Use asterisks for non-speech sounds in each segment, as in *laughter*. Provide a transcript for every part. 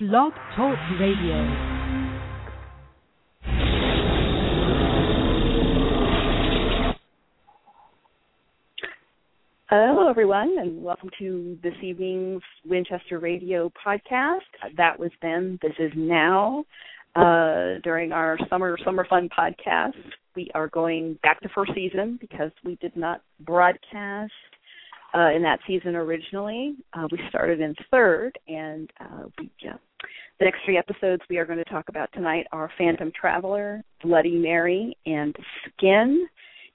Blog Talk Radio. Hello, everyone, and welcome to this evening's Winchester Radio podcast. That was then, this is now. Uh, during our summer summer fun podcast, we are going back to first season because we did not broadcast uh, in that season originally. Uh, we started in third, and uh, we uh, the next three episodes we are going to talk about tonight are Phantom Traveler, Bloody Mary, and Skin.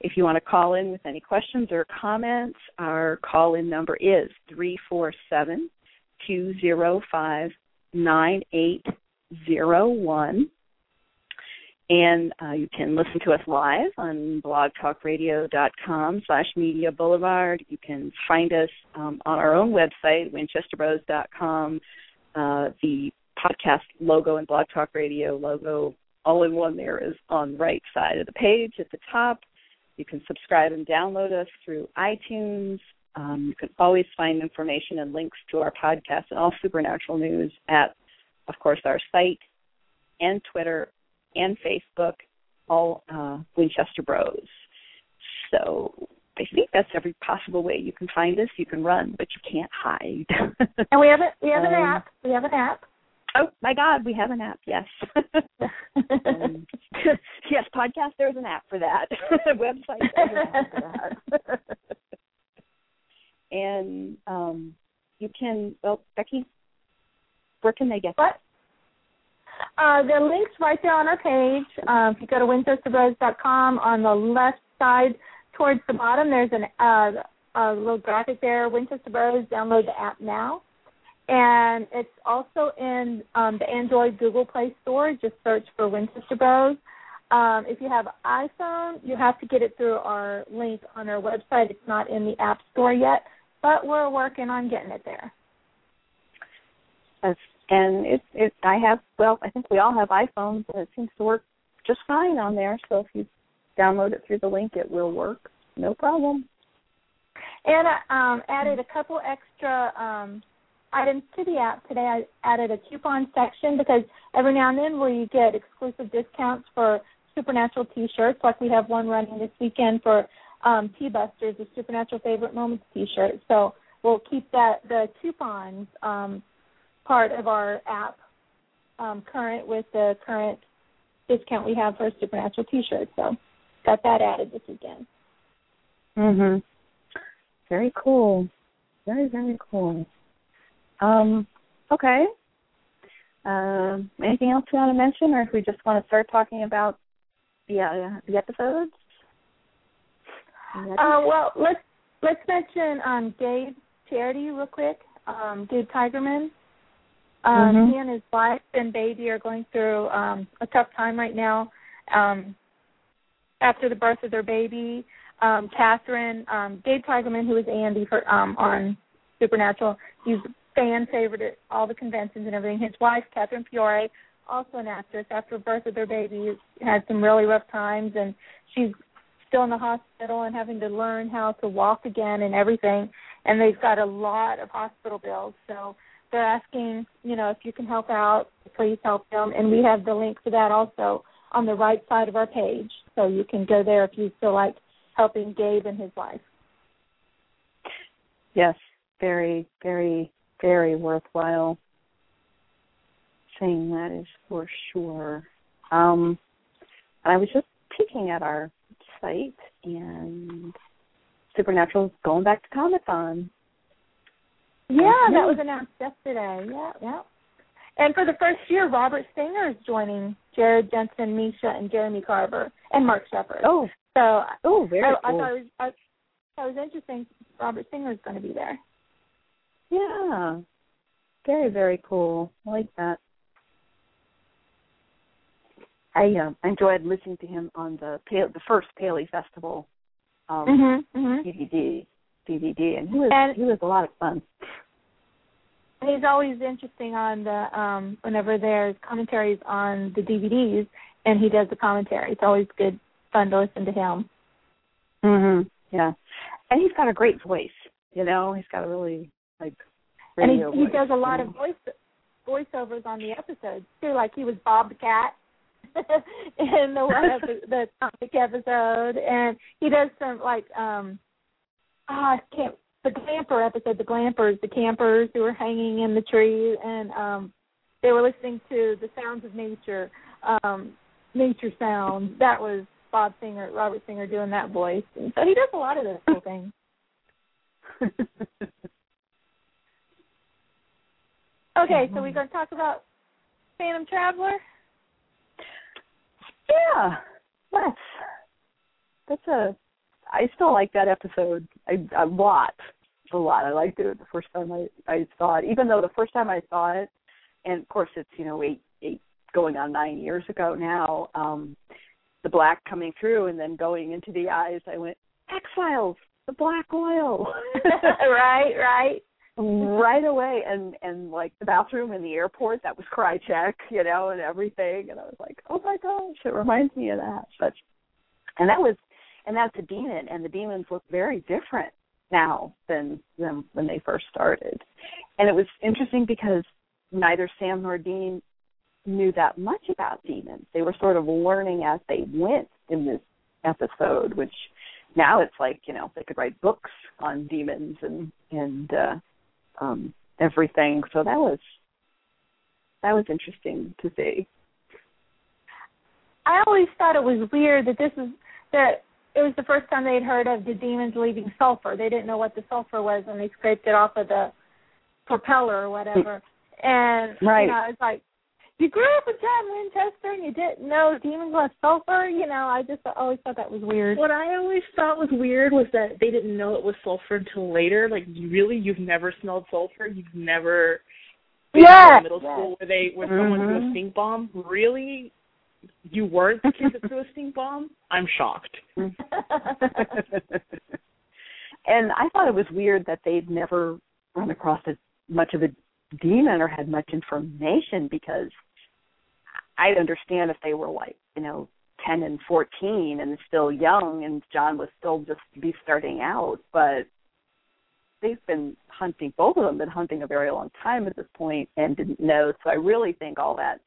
If you want to call in with any questions or comments, our call in number is 347 205 9801. And uh, you can listen to us live on blogtalkradio.com slash media boulevard. You can find us um, on our own website, winchesterbros.com. Uh, the podcast logo and Blog Talk Radio logo all in one there is on the right side of the page at the top. You can subscribe and download us through iTunes. Um, you can always find information and links to our podcast and all supernatural news at, of course, our site and Twitter and Facebook, all uh, Winchester Bros. So I think that's every possible way you can find us. You can run, but you can't hide. *laughs* and we have a, we have an Um, app. We have an app. Oh my God, we have an app. Yes. *laughs* um, *laughs* yes, podcast. There's an app for that. Website. There's an app for that. and um, you can. Well, Becky, where can they get What? Uh, the link's right there on our page. Uh, if you go to winchesterbros.com, on the left side towards the bottom, there's an uh, a little graphic there. Winchester Bros. Download the app now, and it's also in um, the Android Google Play Store. Just search for Winchester Bros. Um, if you have iPhone, you have to get it through our link on our website. It's not in the App Store yet, but we're working on getting it there. Yes. And it, it, I have. Well, I think we all have iPhones, and it seems to work just fine on there. So if you download it through the link, it will work. No problem. And I um, added a couple extra um, items to the app today. I added a coupon section because every now and then we get exclusive discounts for Supernatural T-shirts, like we have one running this weekend for um, T-Busters, the Supernatural Favorite Moments T-shirt. So we'll keep that the coupons um, part of our app um, current with the current discount we have for Supernatural T-shirts. So got that added this weekend. Mhm. Very cool. Very very cool. Um. Okay. Um. anything else you want to mention, or if we just want to start talking about the uh, the episodes? Uh, well, let's let's mention um, Gabe Charity real quick. Um, Gabe Tigerman. Um, Mhm. He and his wife and baby are going through um, a tough time right now. Um, after the birth of their baby, um, Catherine, um, Gabe Tigerman, who is Andy for um, on Supernatural, he's fan favorite at all the conventions and everything. His wife, Catherine Fiore, also an actress, after the birth of their baby, has had some really rough times, and she's still in the hospital and having to learn how to walk again and everything. And they've got a lot of hospital bills, so they're asking, you know, if you can help out, please help them. And we have the link to that also on the right side of our page, so you can go there if you feel like helping Gabe and his wife. Yes. Very very very worthwhile. Saying that is for sure. Um. I was just peeking at our site and Supernatural's going back to Comic Con. Yeah, that was announced yesterday. Yeah, yeah. And for the first year, Robert Singer is joining Jared Jensen, Misha, and Jeremy Carver, and Mark Sheppard. Oh, so oh, very I, cool. I thought it was I, it was interesting. Robert Singer is going to be there. Yeah. Very, very cool. I like that. I um enjoyed listening to him on the Pale, the first Paley Festival um Mm-hmm. mm-hmm. DVD DVD and he was And- he was a lot of fun. He's always interesting on the um whenever there's commentaries on the DVDs, and he does the commentary. It's always good fun to listen to him. Mhm. Yeah. And he's got a great voice, you know. He's got a really like and he radio he does a you lot know. of voice voiceovers on the episodes too. Like he was Bob the cat *laughs* in the one *laughs* epi- the comic episode, and he does some like um, I can't the Glamper episode, the Glampers, the campers who were hanging in the tree, and um, they were listening to the sounds of nature, um, nature sounds. That was Bob Singer, Robert Singer doing that voice, and so he does a lot of those cool things. *laughs* Okay, so we're going to talk about Phantom Traveler. Yeah, let's. That's a. I still like that episode a, a lot, a lot. I liked it the first time I I saw it, even though the first time I saw it, and of course it's you know eight eight going on nine years ago now. Um, the black coming through and then going into the eyes, I went X Files, the black oil. *laughs* *laughs* right, right right away and and like the bathroom in the airport that was Krycek you know and everything and i was like oh my gosh it reminds me of that but and that was and that's a demon and the demons look very different now than than when they first started and it was interesting because neither sam nor dean knew that much about demons they were sort of learning as they went in this episode which now it's like you know they could write books on demons and and uh um everything. So that was that was interesting to see. I always thought it was weird that this is that it was the first time they'd heard of the demons leaving sulfur. They didn't know what the sulfur was and they scraped it off of the propeller or whatever. And right. you know, it's like you grew up with John Winchester and you didn't know demons left sulfur. You know, I just always thought that was weird. What I always thought was weird was that they didn't know it was sulfur until later. Like, you really, you've never smelled sulfur. You've never been Yeah, in middle yeah. school where they where mm-hmm. someone threw a stink bomb. Really, you weren't *laughs* the kid that threw a stink bomb. I'm shocked. *laughs* and I thought it was weird that they'd never run across as much of a demon or had much information because I'd understand if they were like, you know, 10 and 14 and still young and John was still just be starting out, but they've been hunting, both of them been hunting a very long time at this point and didn't know. So I really think all that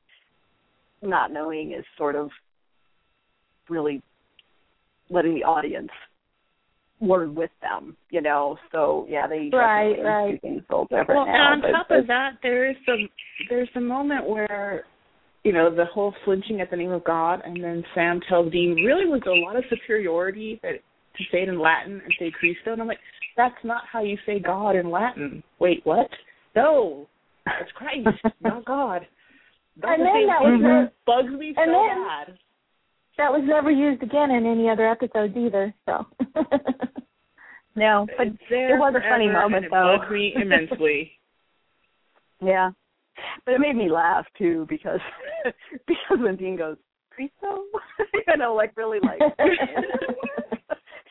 not knowing is sort of really letting the audience learn with them, you know. So yeah, they Right, right. do things a little different Well, now. and on top of that, there is some there's a moment where you know the whole flinching at the name of God, and then Sam tells Dean really was a lot of superiority that to say it in Latin and say Cristo, and I'm like, that's not how you say God in Latin. Wait, what? No, it's Christ, not God. That's And the then that was that bugs me so then- bad. that was never used again in any other episodes either. So. *laughs* no, but there it was a funny moment, it though. bugs me immensely. *laughs* yeah, but it made me laugh too because *laughs* because when Dean goes Cristo, you know, like really like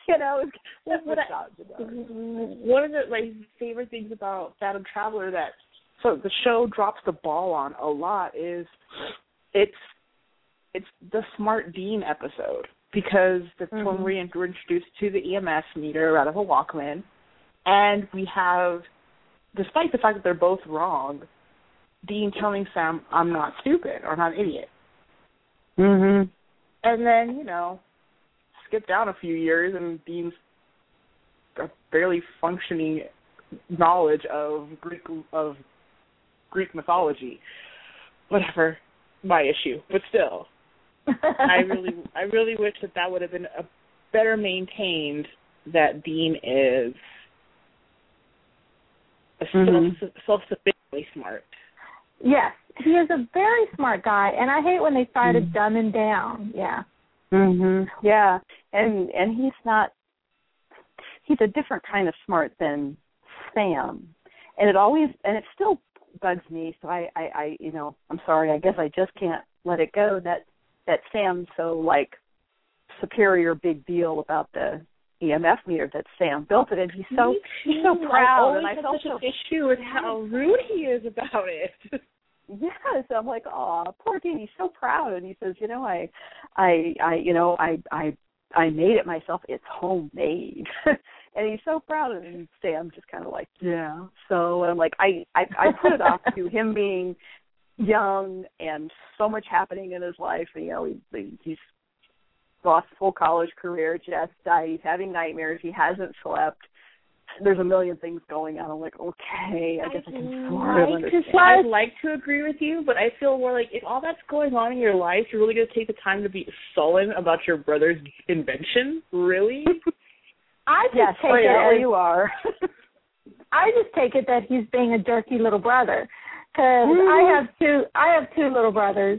you know, it's Well, what I- one of the like favorite things about Phantom Traveler that so the show drops the ball on a lot is it's it's the Smart Dean episode because that's when Mhm. we we're introduced to the EMF meter out of a Walkman, and we have, despite the fact that they're both wrong, Dean telling Sam, "I'm not stupid or I'm not an idiot," Mhm. and then you know, skip down a few years and Dean's a barely functioning knowledge of Greek of Greek mythology. Whatever, my issue, but still, I really, *laughs* I really wish that that would have been a better maintained. That Dean is a Mhm. self self-sufficiently smart. Yes, he is a very smart guy, and I hate when they try to Mhm. dumb him down. Yeah. Mhm. Yeah, and and he's not. He's a different kind of smart than Sam, and it always and it still bugs me. So I I, I you know I'm sorry. I guess I just can't let it go that that Sam's so like superior big deal about the EMF meter that Sam built it, and he's so he's so proud, I and I had felt such so an issue with how *laughs* rude he is about it. Yes, I'm like, oh, poor Dean. He's so proud, and he says, you know, I, I, I, you know, I, I, I made it myself. It's homemade, *laughs* and he's so proud. Of him Sam just kind of like, yeah. So I'm like, I, I, I put it off to him being young and so much happening in his life. And, you know, he, he's lost a full college career, just died. He's having nightmares. He hasn't slept. There's a million things going on. I'm like, okay, I guess I, can sort of like understand. to, I'd like to agree with you, but I feel more like if all that's going on in your life, you're really going to take the time to be sullen about your brother's invention. Really? *laughs* I just yes, take oh, it as you are. *laughs* I just take it that he's being a jerky little brother because I have two I have two little brothers,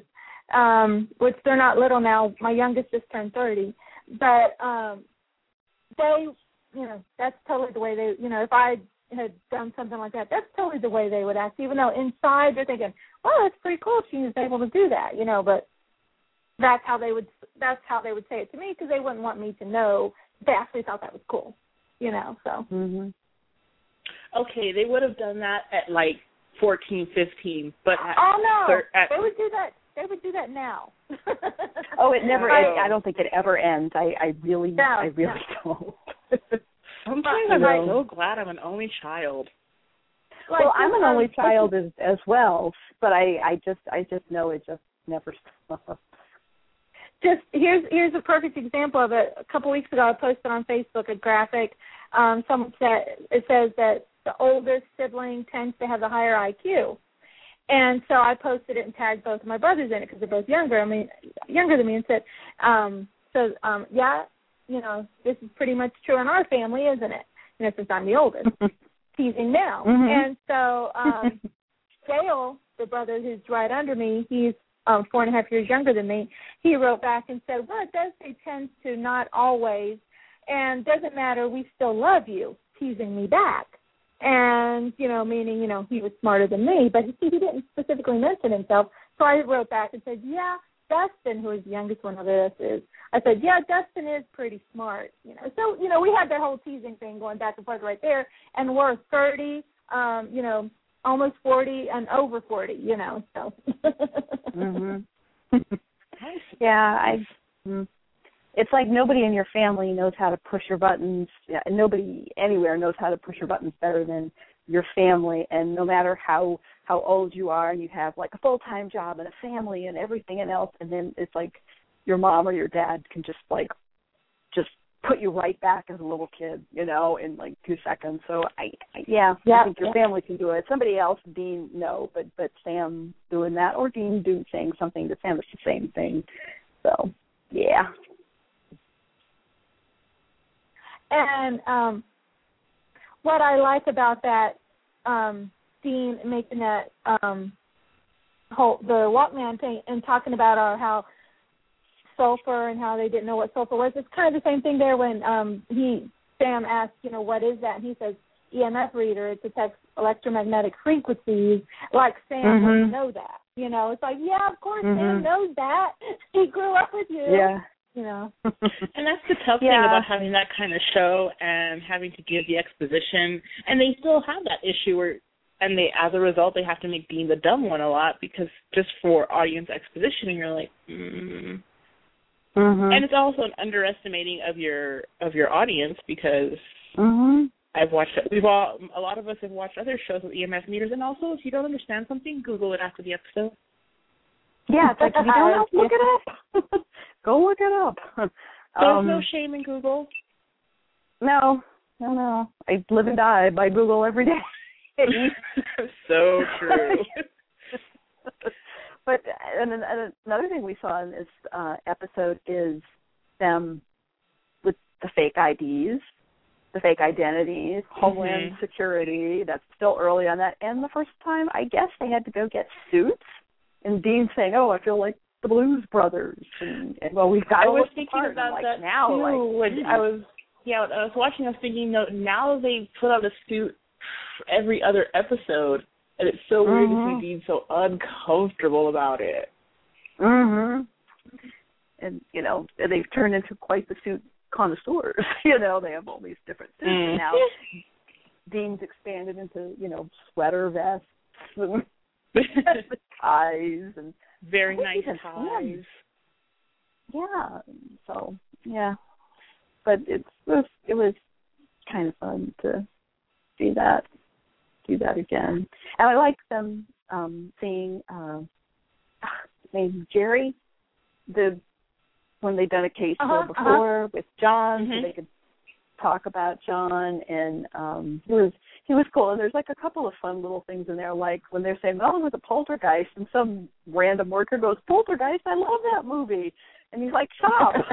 um, which they're not little now. My youngest just turned thirty, but um, they, you know, that's totally the way they, you know, if I had done something like that, that's totally the way they would act. Even though inside they're thinking, well, that's pretty cool. She was able to do that, you know, but that's how they would that's how they would say it to me because they wouldn't want me to know they actually thought that was cool, you know. So. Mhm. okay, they would have done that at like fourteen, fifteen, but at Oh no, thir- at, they would do that. They would do that now. *laughs* Oh, it never. Right. It, I don't think it ever ends. I, I really, No, I really don't. sometimes *laughs* I'm know. so glad I'm an only child. Like, well, I'm an um, only *laughs* child as as well, but I, I just, I just know it just never stops. Just here's here's a perfect example of it. A couple weeks ago, I posted on Facebook a graphic. Um, someone said it says that the oldest sibling tends to have the higher IQ, and so I posted it and tagged both of my brothers in it because they're both younger. I mean, younger than me, and said, um, so um, yeah, you know, this is pretty much true in our family, isn't it? You know, since I'm the oldest, *laughs* teasing now, Mhm. and so *laughs* um, Dale, the brother who's right under me, he's um, four and a half years younger than me. He wrote back and said, "Well, it does say tends to, not always, and doesn't matter. We still love you." Teasing me back, and you know, meaning you know he was smarter than me, but he, he didn't specifically mention himself. So I wrote back and said, "Yeah, Dustin, who is the youngest one of us, is." I said, "Yeah, Dustin is pretty smart." You know, so you know, we had that whole teasing thing going back and forth right there, and we're thirty. Um, you know, almost 40 and over 40, you know, so. *laughs* mhm. yeah, I. mm. It's like nobody in your family knows how to push your buttons. Yeah, and nobody anywhere knows how to push your buttons better than your family. And no matter how how old you are, and you have like a full time job and a family and everything and else, and then it's like your mom or your dad can just like just put you right back as a little kid, you know, in like two seconds. So I, I yeah, Yeah, I think your family can do it. Somebody else, Dean, no, but but Sam doing that, or Dean doing saying something to Sam, it's the same thing. So yeah, and um what I like about that um Dean making that um whole the Walkman thing and talking about our how sulfur and how they didn't know what sulfur was. It's kind of the same thing there when um he Sam asked, you know, what is that? And he says EMF reader. It detects electromagnetic frequencies. Like Sam Mhm. doesn't know that. You know, it's like, yeah, of course Sam Mhm. knows that. *laughs* He grew up with you. yeah. You know. *laughs* And that's the tough thing about having that kind of show and having to give the exposition. And they still have that issue where, and they as a result they have to make Dean the dumb one a lot because just for audience exposition, and you're like, mm. Mhm. and it's also an underestimating of your of your audience because mhm. I've watched we've all a lot of us have watched other shows with EMF meters, and also if you don't understand something, Google it after the episode. Yeah, it's like if you don't know, *laughs* look it up. *laughs* Go look it up. There's Um, no shame in Google. no, no, no. I live and die by Google every day. *laughs* so true. But and, and another thing we saw in this uh, episode is them with the fake IDs, the fake identities, Homeland Mhm. Security. That's still early on that. And the first time, I guess they had to go get suits. And Dean saying, "Oh, I feel like the Blues Brothers." And, and well, we've got I to was thinking about like, that now. too. Like, I was yeah, I was watching. I was thinking, no, now they put on a suit every other episode, and it's so weird to see Dean so uncomfortable about it. Mhm. And you know they've turned into quite the suit connoisseurs. *laughs* you know they have all these different suits Mm. now. *laughs* Dean's expanded into you know sweater vests and *laughs* ties and Very nice ties. yeah. So yeah, but it's, it was it was kind of fun to see that do that again. And I like them um seeing uh *sighs* named Jerry the when they've done a case Uh-huh, show before with John Mhm. so they could talk about John and um he was he was cool. And there's like a couple of fun little things in there like when they're saying oh it was a poltergeist and some random worker goes poltergeist? I love that movie. And he's like stop *laughs*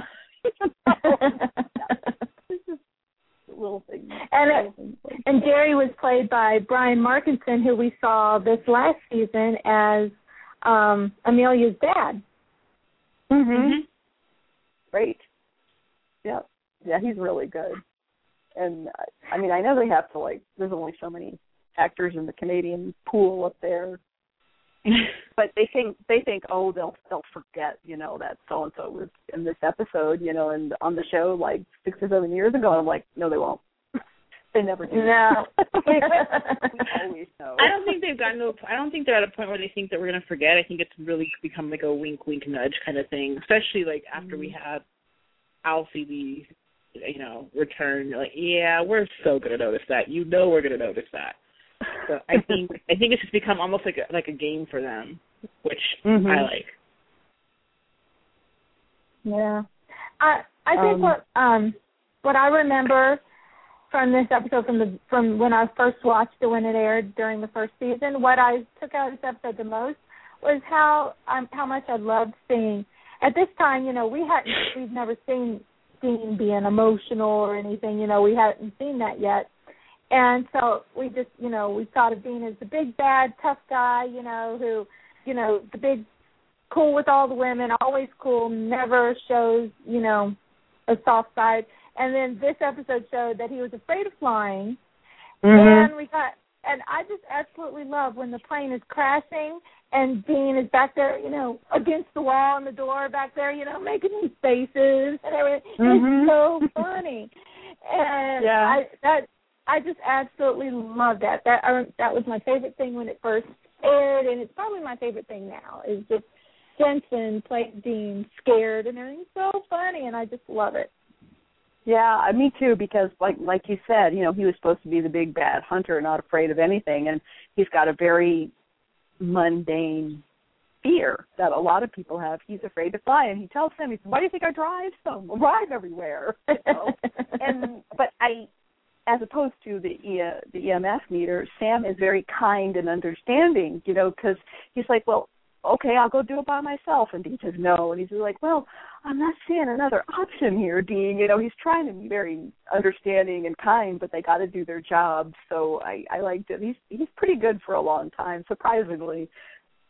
*laughs* *laughs* little things And it- little things like and Jerry was played by Brian Markinson, who we saw this last season as um Amelia's dad. mm-hmm. great. Yeah yeah he's really good. And I- I mean I know they have to like there's only so many actors in the Canadian pool up there *laughs* but they think they think oh they'll they'll forget you know that so and so was in this episode you know and on the show like six or seven years ago I'm like no they won't *laughs* they never do No. *laughs* always know I don't think they've gotten to. A, I don't think they're at a point where they think that we're gonna forget. I think it's really become like a wink, wink, nudge kind of thing. Especially like after we mm-hmm. had Alfie be, you know, return. Like, yeah, we're so gonna notice that. You know, we're gonna notice that. So I think I think it's just become almost like a, like a game for them, which Mhm. I like. Yeah. I I think Um, what um what I remember from this episode from the from when I first watched it when it aired during the first season, what I took out of this episode the most was how um how much I loved seeing at this time, you know, we hadn't we've never seen Dean being emotional or anything, you know, we hadn't seen that yet. And so we just, you know, we thought of Dean as the big bad tough guy, you know, who, you know, the big cool with all the women, always cool, never shows, you know, a soft side. And then this episode showed that he was afraid of flying. Mhm. And we got and I just absolutely love when the plane is crashing and Dean is back there, you know, against the wall and the door back there, you know, making these faces and everything. Mhm. It's so funny. And Yeah. I that I just absolutely love that. That uh, that was my favorite thing when it first aired, and it's probably my favorite thing now. Is just Jensen playing Dean scared, and everything's so funny, and I just love it. Yeah, uh, me too. Because like like you said, you know, he was supposed to be the big bad hunter, not afraid of anything, and he's got a very mundane fear that a lot of people have. He's afraid to fly, and he tells them, "He says, why do you think I drive so? *laughs* I drive everywhere." You *laughs* know? and but I, as opposed to the e, the EMF meter, Sam is very kind and understanding. You know, because he's like, well. Okay, I'll go do it by myself. And Dean says no, and he's like, "Well, I'm not seeing another option here, Dean. You know, he's trying to be very understanding and kind, but they got to do their job. So I, I liked it. He's he's pretty good for a long time, surprisingly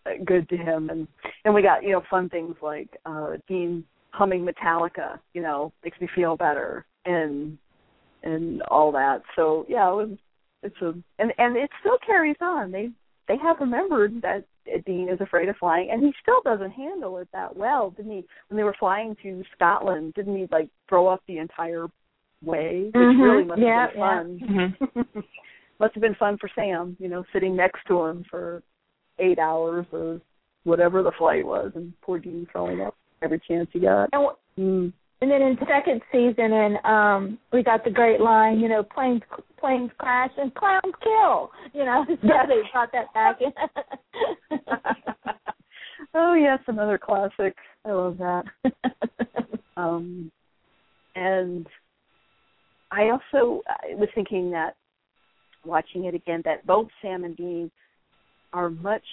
uh, good to him. And and we got you know fun things like uh Dean humming Metallica. You know, makes me feel better, and and all that. So yeah, it was it's a and and it still carries on. They they have remembered that Dean is afraid of flying, and he still doesn't handle it that well, didn't he? When they were flying to Scotland, didn't he like throw up the entire way? Which Mhm. really must Yeah, have been fun. Mm-hmm. *laughs* must have been fun for Sam, you know, sitting next to him for eight hours or whatever the flight was, and poor Dean throwing up every chance he got. And, Mm. And then in second season, and um, we got the great line, you know, planes planes crash and clowns kill. You know, *laughs* so they brought that back in. *laughs* oh yes, another classic. I love that. *laughs* Um, and I also I was thinking that watching it again that both Sam and Dean are much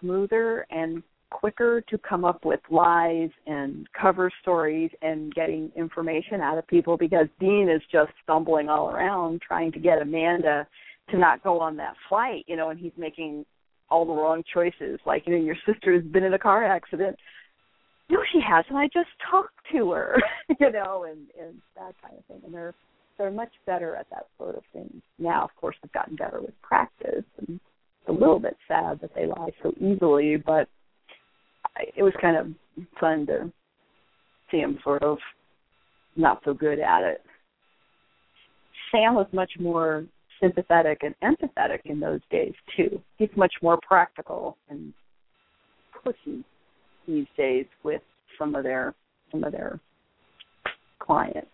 smoother and quicker to come up with lies and cover stories and getting information out of people because Dean is just stumbling all around trying to get Amanda to not go on that flight, you know, and he's making all the wrong choices. Like, you know, your sister has been in a car accident. No, she hasn't. I just talked to her, *laughs* you know, and and that kind of thing. And they're they're much better at that sort of thing now. Of course, they've gotten better with practice, and it's a little bit sad that they lie so easily. But it was kind of fun to see them sort of not so good at it. Sam was much more sympathetic and empathetic in those days too. He's much more practical and pushy these days with some of their some of their clients.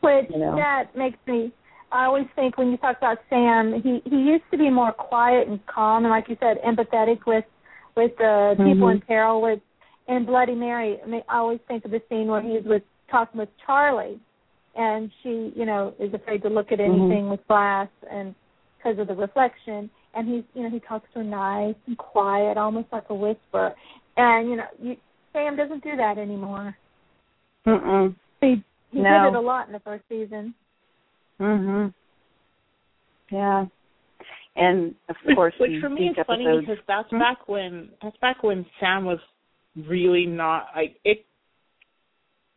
Which You know. that makes me I always think when you talk about Sam, he he used to be more quiet and calm, and like you said, empathetic with with the mm-hmm. people in peril. With in Bloody Mary, I mean, I always think of the scene where he's with talking with Charlie, and she, you know, is afraid to look at mm-hmm. anything mm-hmm. with glass, and because of the reflection, and he's, you know, he talks to her nice and quiet, almost like a whisper, and you know, you, Sam doesn't do that anymore. Mm-mm. He he no. did it a lot in the first season. Mhm. Yeah. And of course, which for me is funny because that's hmm? back when that's back when Sam was really not like it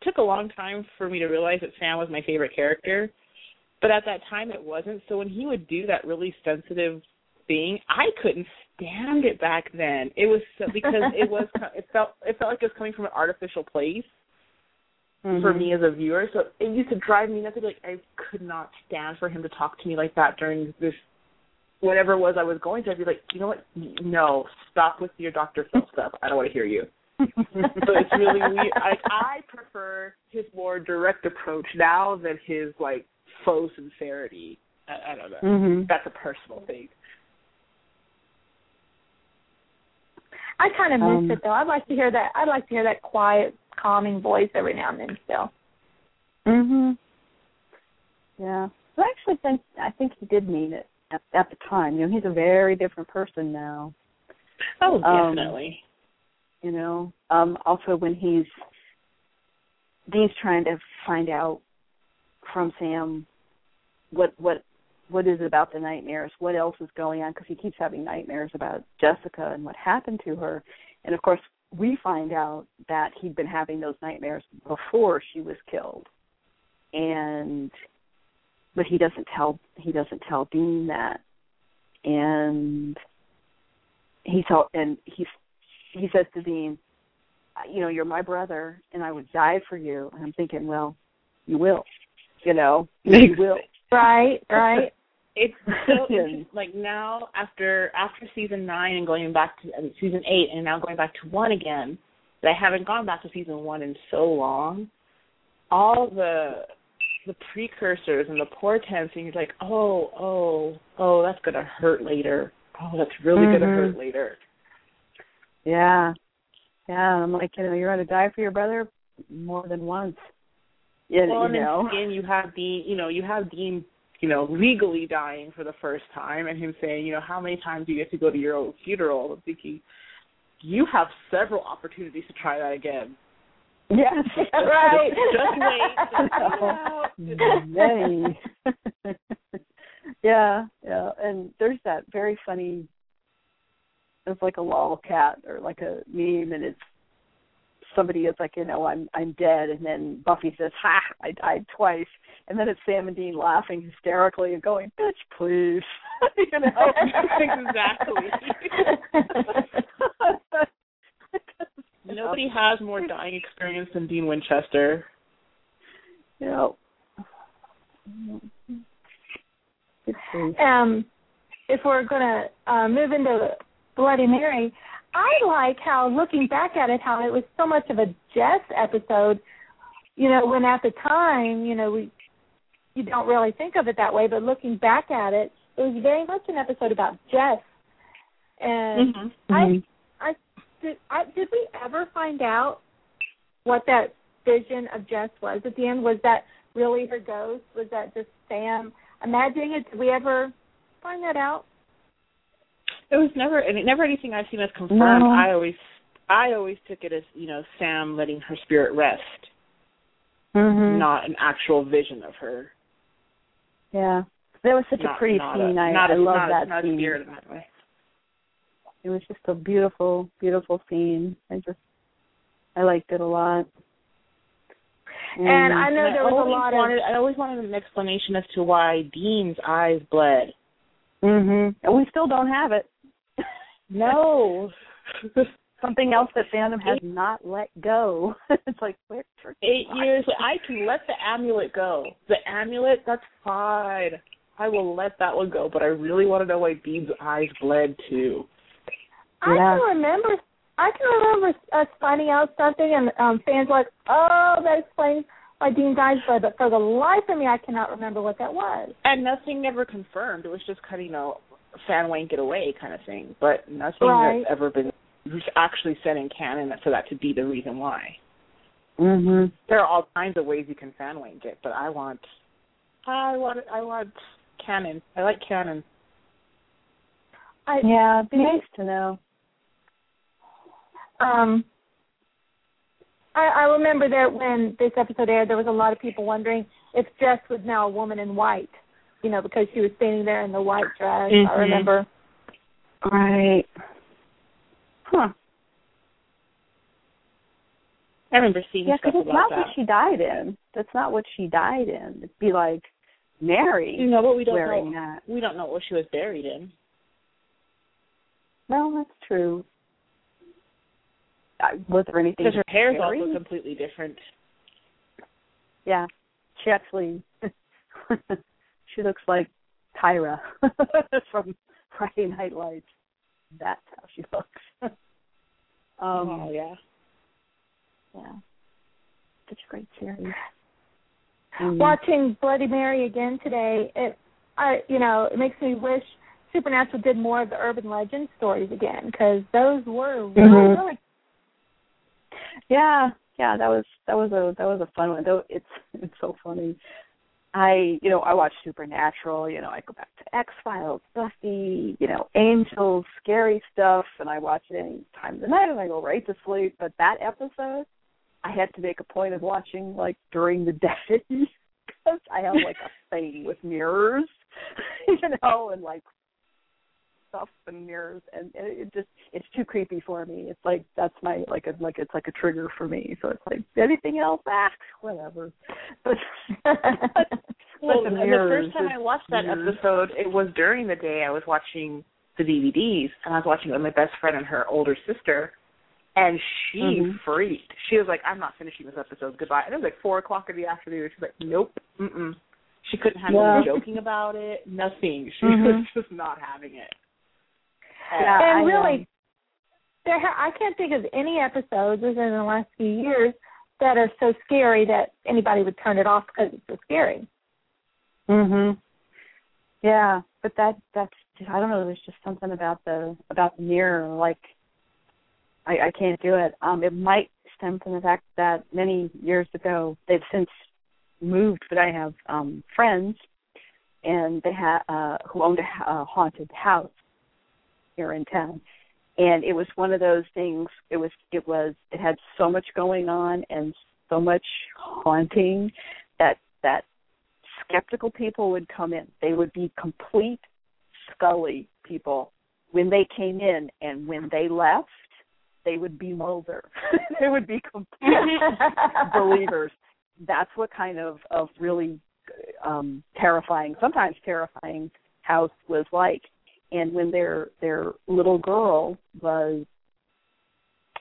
took a long time for me to realize that Sam was my favorite character, but at that time it wasn't. So when he would do that really sensitive thing, I couldn't stand it back then. It was so, because it was *laughs* it felt it felt like it was coming from an artificial place mm-hmm. for me as a viewer. So it used to drive me nuts. Like I could not stand for him to talk to me like that during this whatever it was I was going to. I'd be like, you know what? No, stop with your Dr. Phil stuff. I don't want to hear you. *laughs* so it's really weird. Like I prefer his more direct approach now than his like faux sincerity. I, I don't know. Mm-hmm. That's a personal thing. I kind of miss um, it though. I'd like to hear that. I'd like to hear that quiet, calming voice every now and then still. Mhm. Yeah. I actually think I think he did mean it at, at the time. You know, he's a very different person now. Oh, definitely. Um, you know, um also when he's Dean's trying to find out from Sam what what what is it about the nightmares? What else is going on? Because he keeps having nightmares about Jessica and what happened to her. And of course, we find out that he'd been having those nightmares before she was killed and but he doesn't tell he doesn't tell Dean that. And he told and he he says to Dean you know you're my brother and I would die for you. And I'm thinking well you will you know you will. Right *laughs* right. It's so *laughs* like now after after season nine and going back to I season eight and now going back to one again that I haven't gone back to season one in so long. All the the precursors and the portents and you're like, oh, oh, oh, that's gonna hurt later. Oh, that's really mm-hmm. gonna hurt later. Yeah. Yeah. I'm like, you know, you're gonna die for your brother more than once. Yeah, well, you know. and you have Dean you know, you have Dean you know, legally dying for the first time and him saying, you know, how many times do you get to go to your own funeral? I'm thinking, you have several opportunities to try that again. Yes, *laughs* right. Just, just wait. Yay. *laughs* yeah, yeah. And there's that very funny it's like a lolcat or like a meme and it's somebody is like, you know, I'm I'm dead, and then Buffy says, "Ha, I died twice," and then it's Sam and Dean laughing hysterically and going, "Bitch, please," *laughs* you know. exactly. Nobody has more dying experience than Dean Winchester. Yeah. Um, if we're gonna uh, move into Bloody Mary, I like how looking back at it, how it was so much of a Jess episode. You know, when at the time, you know, we you don't really think of it that way, but looking back at it, it was very much an episode about Jess. And mm-hmm. I, mm-hmm. I did. I did we ever find out what that vision of Jess was at the end? Was that really her ghost? Was that just Sam imagining it? Did we ever find that out? It was never, and never anything I've seen as confirmed. No. I always, I always took it as you know Sam letting her spirit rest, mm-hmm. not an actual vision of her. Yeah, that was such not, a pretty not scene. A, I, not I a, love not, that not scene. A spirit that way. It was just a beautiful, beautiful scene. I just, I liked it a lot. And, and I know there I was a lot wanted, of. I always wanted an explanation as to why Dean's eyes bled. Mhm. And we still don't have it. No. *laughs* Something else that fandom has eight, not let go. *laughs* it's like where eight years. I can let the amulet go. The amulet, that's fine. I will let that one go. But I really want to know why Dean's eyes bled too. I yeah. can remember. I can remember us finding out something, and um fans like, oh, that explains why Dean Geisler, but for the life of me, I cannot remember what that was. And nothing ever confirmed. It was just kind of, you know, fan wank it away kind of thing. But nothing Right. that's ever been actually said in canon for that to be the reason why. Mhm. There are all kinds of ways you can fan wank it, but I want, I want, I want canon. I like canon. I, Yeah, it'd be nice to know. Um, I, I remember that when this episode aired, there was a lot of people wondering if Jess was now a woman in white, you know, because she was standing there in the white dress. I Mhm. remember. Right. Huh. I remember seeing Yeah, stuff because it's about not that. what she died in. That's not what she died in. It'd be like Mary you know, but we don't know. that. We don't know what she was buried in. Well, that's true. Was there anything? Because her hair is also completely different. Yeah, she actually *laughs* she looks like Tyra *laughs* from Friday Night Lights. That's how she looks. *laughs* um, oh yeah. yeah, such a great series. Mm. Watching Bloody Mary again today, it, I, you know, it makes me wish Supernatural did more of the urban legend stories again because those were really, Mhm. really Yeah, yeah, that was that was a that was a fun one. Though it's *laughs* it's so funny. I you know I watch Supernatural. You know I go back to X Files, Buffy. You know Angels, scary stuff, and I watch it any time of the night, and I go right to sleep. But that episode, I had to make a point of watching like during the *laughs* day because I have like a thing with mirrors, *laughs* you know, and like stuff and mirrors and it, it just it's too creepy for me it's like that's my like a like it's like a trigger for me so it's like anything else ah whatever *laughs* but Well, the mirrors, the first time I watched that weird. episode, it was during the day. I was watching the DVDs, and I was watching it with my best friend and her older sister, and she Mhm. freaked. She was like, "I'm not finishing this episode. Goodbye." And it was like four o'clock in the afternoon. She's like, "Nope, mm-mm." She couldn't handle Yeah. joking about it. Nothing. She Mhm. was just not having it. Yeah, and I, really, um, there ha- I can't think of any episodes within the last few years that are so scary that anybody would turn it off because it's so scary. Mhm. Yeah, but that that's I don't know. There's just something about the about the mirror. Like, I I can't do it. Um, it might stem from the fact that many years ago they've since moved, but I have um friends, and they had uh who owned a, a haunted house here in town, and it was one of those things. It was it was it had so much going on and so much haunting that that skeptical people would come in. They would be complete Scully people when they came in, and when they left, they would be Mulder. *laughs* they would be complete *laughs* believers. That's what kind of of really um terrifying, sometimes terrifying house was like. And when their their little girl was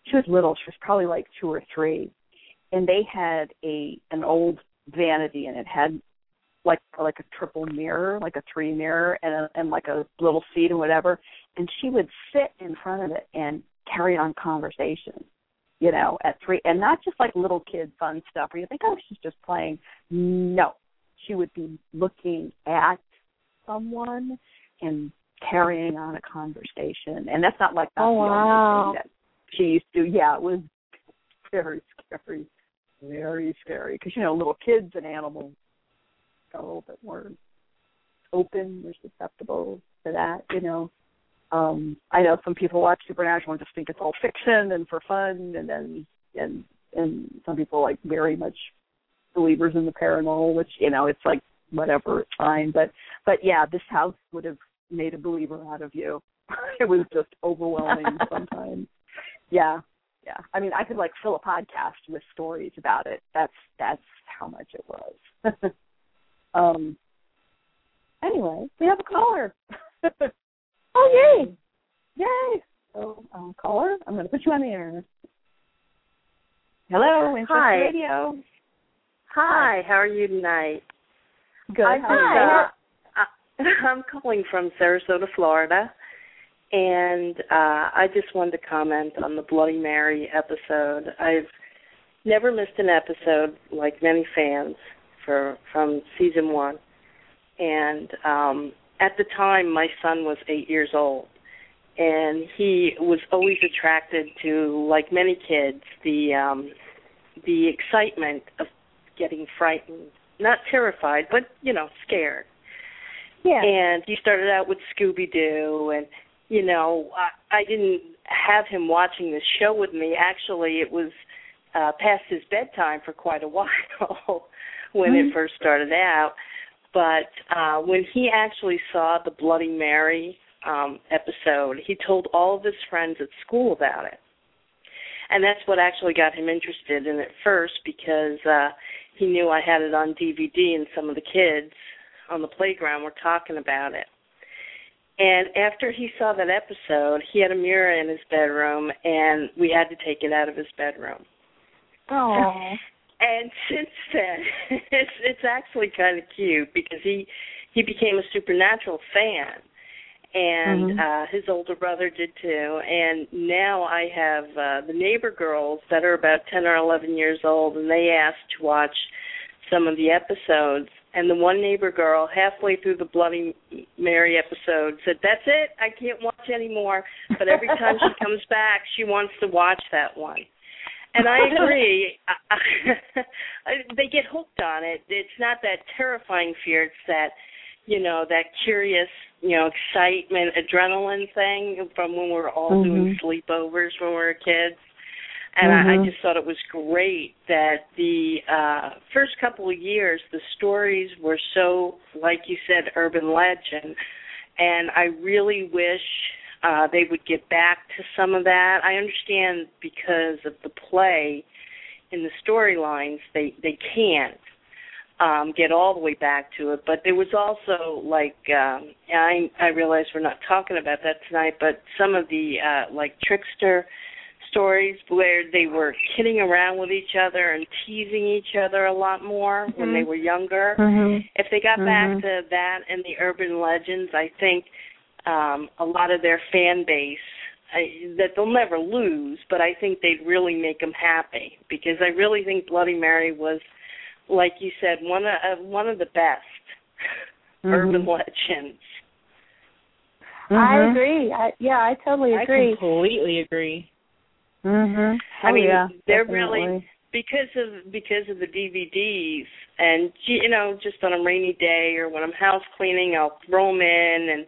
she was little, she was probably like two or three, and they had a an old vanity and it had like like a triple mirror, like a three mirror, and a, and like a little seat and whatever. And she would sit in front of it and carry on conversation, you know, at three, and not just like little kid fun stuff where you think, oh, she's just playing. No, she would be looking at someone and carrying on a conversation, and that's not like that's Oh, the wow. only thing that she used to. Yeah, it was very scary, very scary because you know little kids and animals are a little bit more open, more susceptible to that. You know, um, I know some people watch Supernatural and just think it's all fiction and for fun, and then and and some people like very much believers in the paranormal, which you know it's like whatever, it's fine. But but yeah, this house would have made a believer out of you. *laughs* it was just overwhelming *laughs* sometimes. Yeah, yeah. I mean, I could like fill a podcast with stories about it. That's that's how much it was. *laughs* um. Anyway, we have a caller. oh yay! Yay! So, um, caller, I'm going to put you on the air. Hello, Winchester Hi. Radio. Hi, Hi, how are you tonight? Good. I How are you? uh, *laughs* I'm calling from Sarasota, Florida, and uh, I just wanted to comment on the Bloody Mary episode. I've never missed an episode, like many fans, for from season one. And um, at the time, my son was eight years old, and he was always attracted to, like many kids, the um, the excitement of getting frightened, not terrified, but you know, scared. Yeah. And he started out with Scooby Doo, and you know, I, I didn't have him watching this show with me. Actually, it was uh past his bedtime for quite a *laughs* while when Mhm. it first started out. But uh when he actually saw the Bloody Mary um episode, he told all of his friends at school about it. And that's what actually got him interested in it first because uh he knew I had it on DVD and some of the kids on the playground we were talking about it. And after he saw that episode, he had a mirror in his bedroom and we had to take it out of his bedroom. Oh. *laughs* And since then, *laughs* it's it's actually kind of cute because he he became a supernatural fan, and Mhm. uh his older brother did too. And now I have uh the neighbor girls that are about ten or eleven years old, and they asked to watch some of the episodes. And the one neighbor girl, halfway through the Bloody Mary episode, said, "That's it. I can't watch anymore." But every time she *laughs* comes back, she wants to watch that one. And I agree. *laughs* they get hooked on it. It's not that terrifying fear. It's that, you know, that curious, you know, excitement, adrenaline thing from when we were all doing mm-hmm. sleepovers when we were kids. And I, I Mhm. just thought it was great that the uh first couple of years the stories were so, like you said, urban legend. And I really wish uh they would get back to some of that. I understand because of the play in the storylines they they can't um get all the way back to it but there was also like um I I realize we're not talking about that tonight but some of the uh like trickster stories where they were kidding around with each other and teasing each other a lot more when they were younger Mhm. if they got Mhm. back to that and the urban legends, I think um a lot of their fan base I, that they'll never lose, but I think they'd really make them happy because I really think Bloody Mary was, like you said, one of uh, one of the best *laughs* Mhm. urban legends. I Mhm. agree. I, yeah, I totally agree. I completely agree. Mhm. I Oh, mean, yeah, they're definitely. really because of because of the DVDs and you know just on a rainy day or when I'm house cleaning I'll throw them in and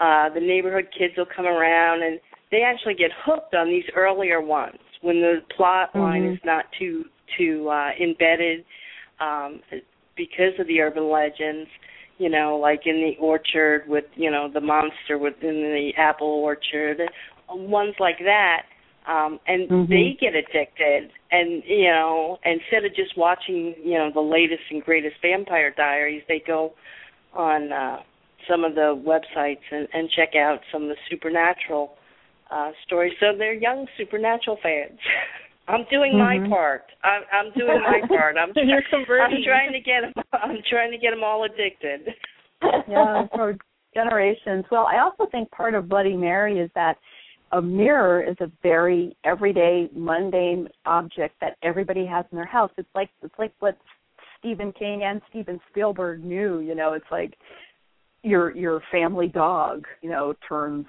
uh the neighborhood kids will come around and they actually get hooked on these earlier ones when the plot line Mhm. is not too too uh embedded um because of the urban legends you know like in the orchard with you know the monster within the apple orchard ones like that um and Mhm. they get addicted and you know instead of just watching you know the latest and greatest vampire diaries they go on uh some of the websites and, and check out some of the supernatural uh stories so they're young supernatural fans *laughs* i'm doing my Mhm. part i'm i'm doing my *laughs* part i'm You're *laughs* i'm trying to get them i'm trying to get them all addicted yeah, for generations. Well, I also think part of Bloody Mary is that a mirror is a very everyday, mundane object that everybody has in their house. It's like it's like what Stephen King and Steven Spielberg knew. You know, it's like your your family dog. You know, turns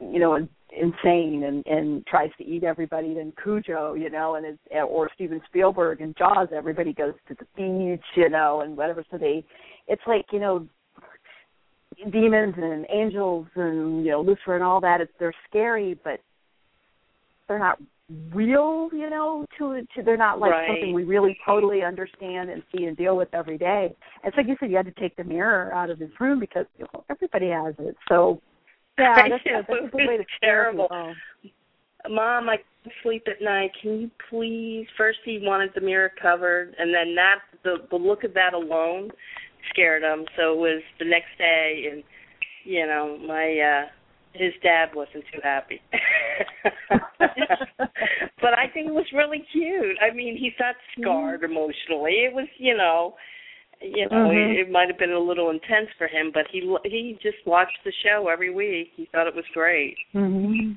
you know insane and and tries to eat everybody. Then Cujo, you know, and it's or Steven Spielberg and Jaws. Everybody goes to the beach, you know, and whatever. So they, it's like you know demons and angels and you know Lucifer and all that. It's they're scary, but they're not real. You know, to to they're not like Right. something we really totally understand and see and deal with every day. It's like you said, you had to take the mirror out of his room because you know, everybody has it. So yeah, *laughs* that's, a, that's a good way to terrible. Mom, I can't sleep at night. Can you please? First, he wanted the mirror covered, and then that the the look of that alone scared him. So it was the next day, and you know, my uh his dad wasn't too happy. *laughs* but I think it was really cute. I mean, he's not scarred emotionally. It was, you know, you know, Mhm. it, it might have been a little intense for him, but he he just watched the show every week. He thought it was great. Mm-hmm.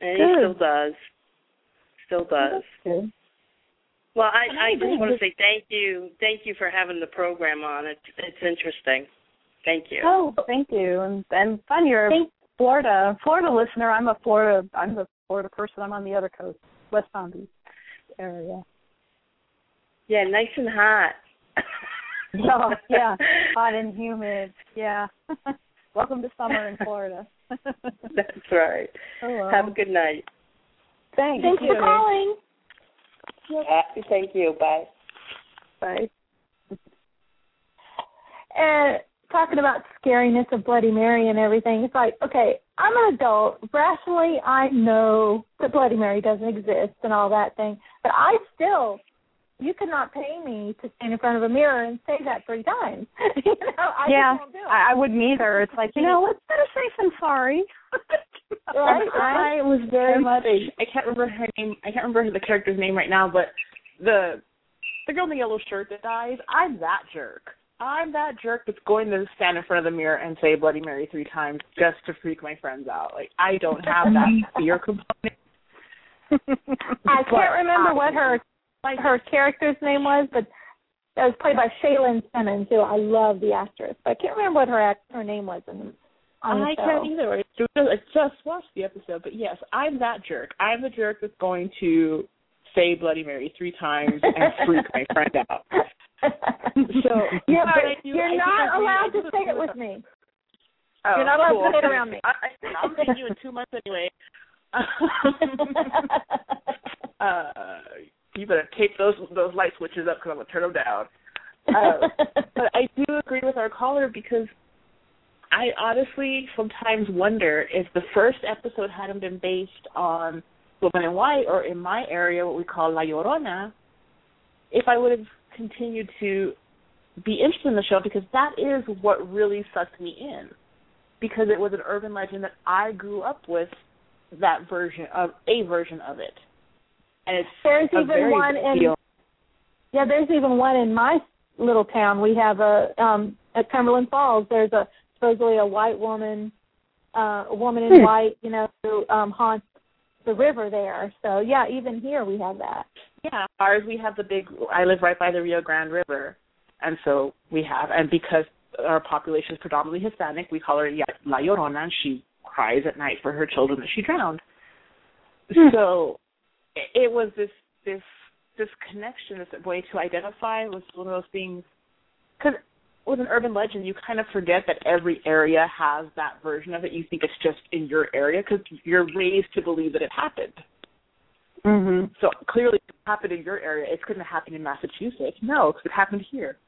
And Good. he still does. Still does. That's good. Well, I, I just want to say thank you, thank you for having the program on. It's it's interesting. Thank you. Oh, thank you, and and fun. You're a Thank- Florida Florida listener. I'm a Florida. I'm a Florida person. I'm on the other coast, West Palm Beach area. Yeah, nice and hot. *laughs* Oh, yeah, *laughs* hot and humid. Yeah. *laughs* Welcome to summer in Florida. That's right. Oh, Hello. Have a good night. Thanks. Thanks you. for calling. Uh, thank you. Bye. Bye. And talking about scariness of Bloody Mary and everything, it's like, okay, I'm an adult. Rationally, I know that Bloody Mary doesn't exist and all that thing, but I still, you cannot pay me to stand in front of a mirror and say that three times. *laughs* you know, I yeah, just won't do it. I, I wouldn't either. It's like you know, let's better safe than sorry. *laughs* I was very much. I can't remember her name. I can't remember the character's name right now, but the the girl in the yellow shirt that dies. I'm that jerk. I'm that jerk that's going to stand in front of the mirror and say Bloody Mary three times just to freak my friends out. Like I don't have that *laughs* fear component. *laughs* I can't remember what her like her character's name was, but that was played by Shaylin Simmons, who I love the actress. But I can't remember what her act, her name was in the I show. can't either. I just, watched the episode, but yes, I'm that jerk. I'm the jerk that's going to say Bloody Mary three times and freak my friend out. *laughs* So, yeah, do- you're I not allowed to say it with me. Oh, You're not allowed cool. to say it around me. *laughs* I, I, I'll see you in two months anyway. *laughs* uh, you better tape those those light switches up because I'm gonna turn them down. Uh, but I do agree with our caller because I honestly sometimes wonder if the first episode hadn't been based on Woman in White or in my area what we call La Llorona, if I would have continued to be interested in the show because that is what really sucked me in because it was an urban legend that I grew up with that version of a version of it. And it's There's a even very one in yeah, there's even one in my little town. We have a um at Cumberland Falls. There's a supposedly a white woman, uh, a woman in Hmm. white, you know, who um haunts the river there. So yeah, even here we have that. Yeah, ours we have the big. I live right by the Rio Grande River, and so we have, and because our population is predominantly Hispanic, we call her Ya- La Llorona, and she cries at night for her children that she drowned. So it, it was this this this connection, this way to identify was one of those things. Because with an urban legend, you kind of forget that every area has that version of it. You think it's just in your area because you're raised to believe that it happened. Mhm. So clearly, it happened in your area. It's going to happen in Massachusetts. No, because it happened here.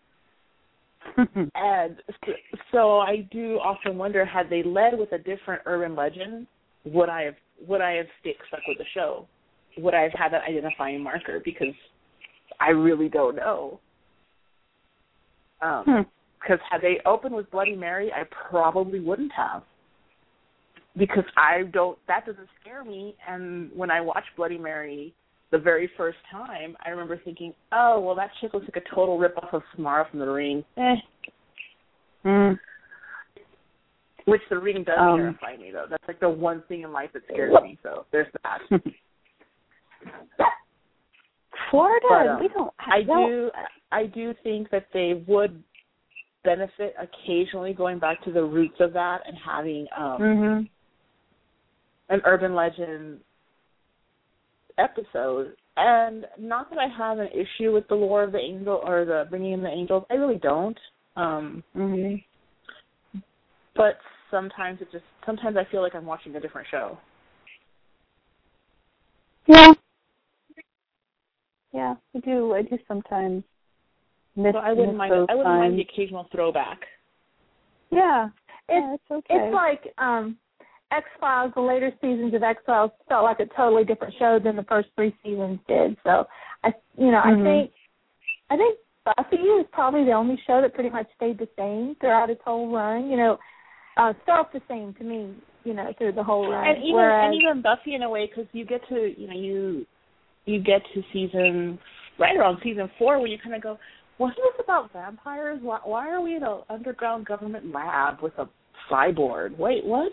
*laughs* And so, so I do often wonder, had they led with a different urban legend, would I have would I have stick stuck with the show? Would I have had that identifying marker? Because I really don't know. Um, Hmm. Because had they opened with Bloody Mary, I probably wouldn't have. Because I don't, that doesn't scare me. And when I watched Bloody Mary the very first time, I remember thinking, oh, well, that chick looks like a total ripoff of Samara from The Ring. Eh. Mm. Which The Ring does Um. terrify me, though. That's like the one thing in life that scares me. So there's that. *laughs* Florida, But, um, we don't. I no. do I do think that they would benefit occasionally going back to the roots of that and having um Mhm. an urban legend episode. And not that I have an issue with the lore of the angel or the bringing in the angels. I really don't. Um Mhm. but sometimes it just sometimes I feel like I'm watching a different show. Yeah. Yeah, I do. I do sometimes miss. So I wouldn't miss mind I wouldn't mind the occasional throwback. Yeah. It's yeah, it's okay. it's like um X Files, the later seasons of X Files felt like a totally different show than the first three seasons did. So I you know, Mhm. I think I think Buffy is probably the only show that pretty much stayed the same throughout its whole run. You know, uh felt the same to me, you know, through the whole run. and even Whereas, and even Buffy in a way because you get to you know you you get to season right around season four where you kind of go, wasn't this about vampires? Why, why are we in an underground government lab with a cyborg? Wait, what?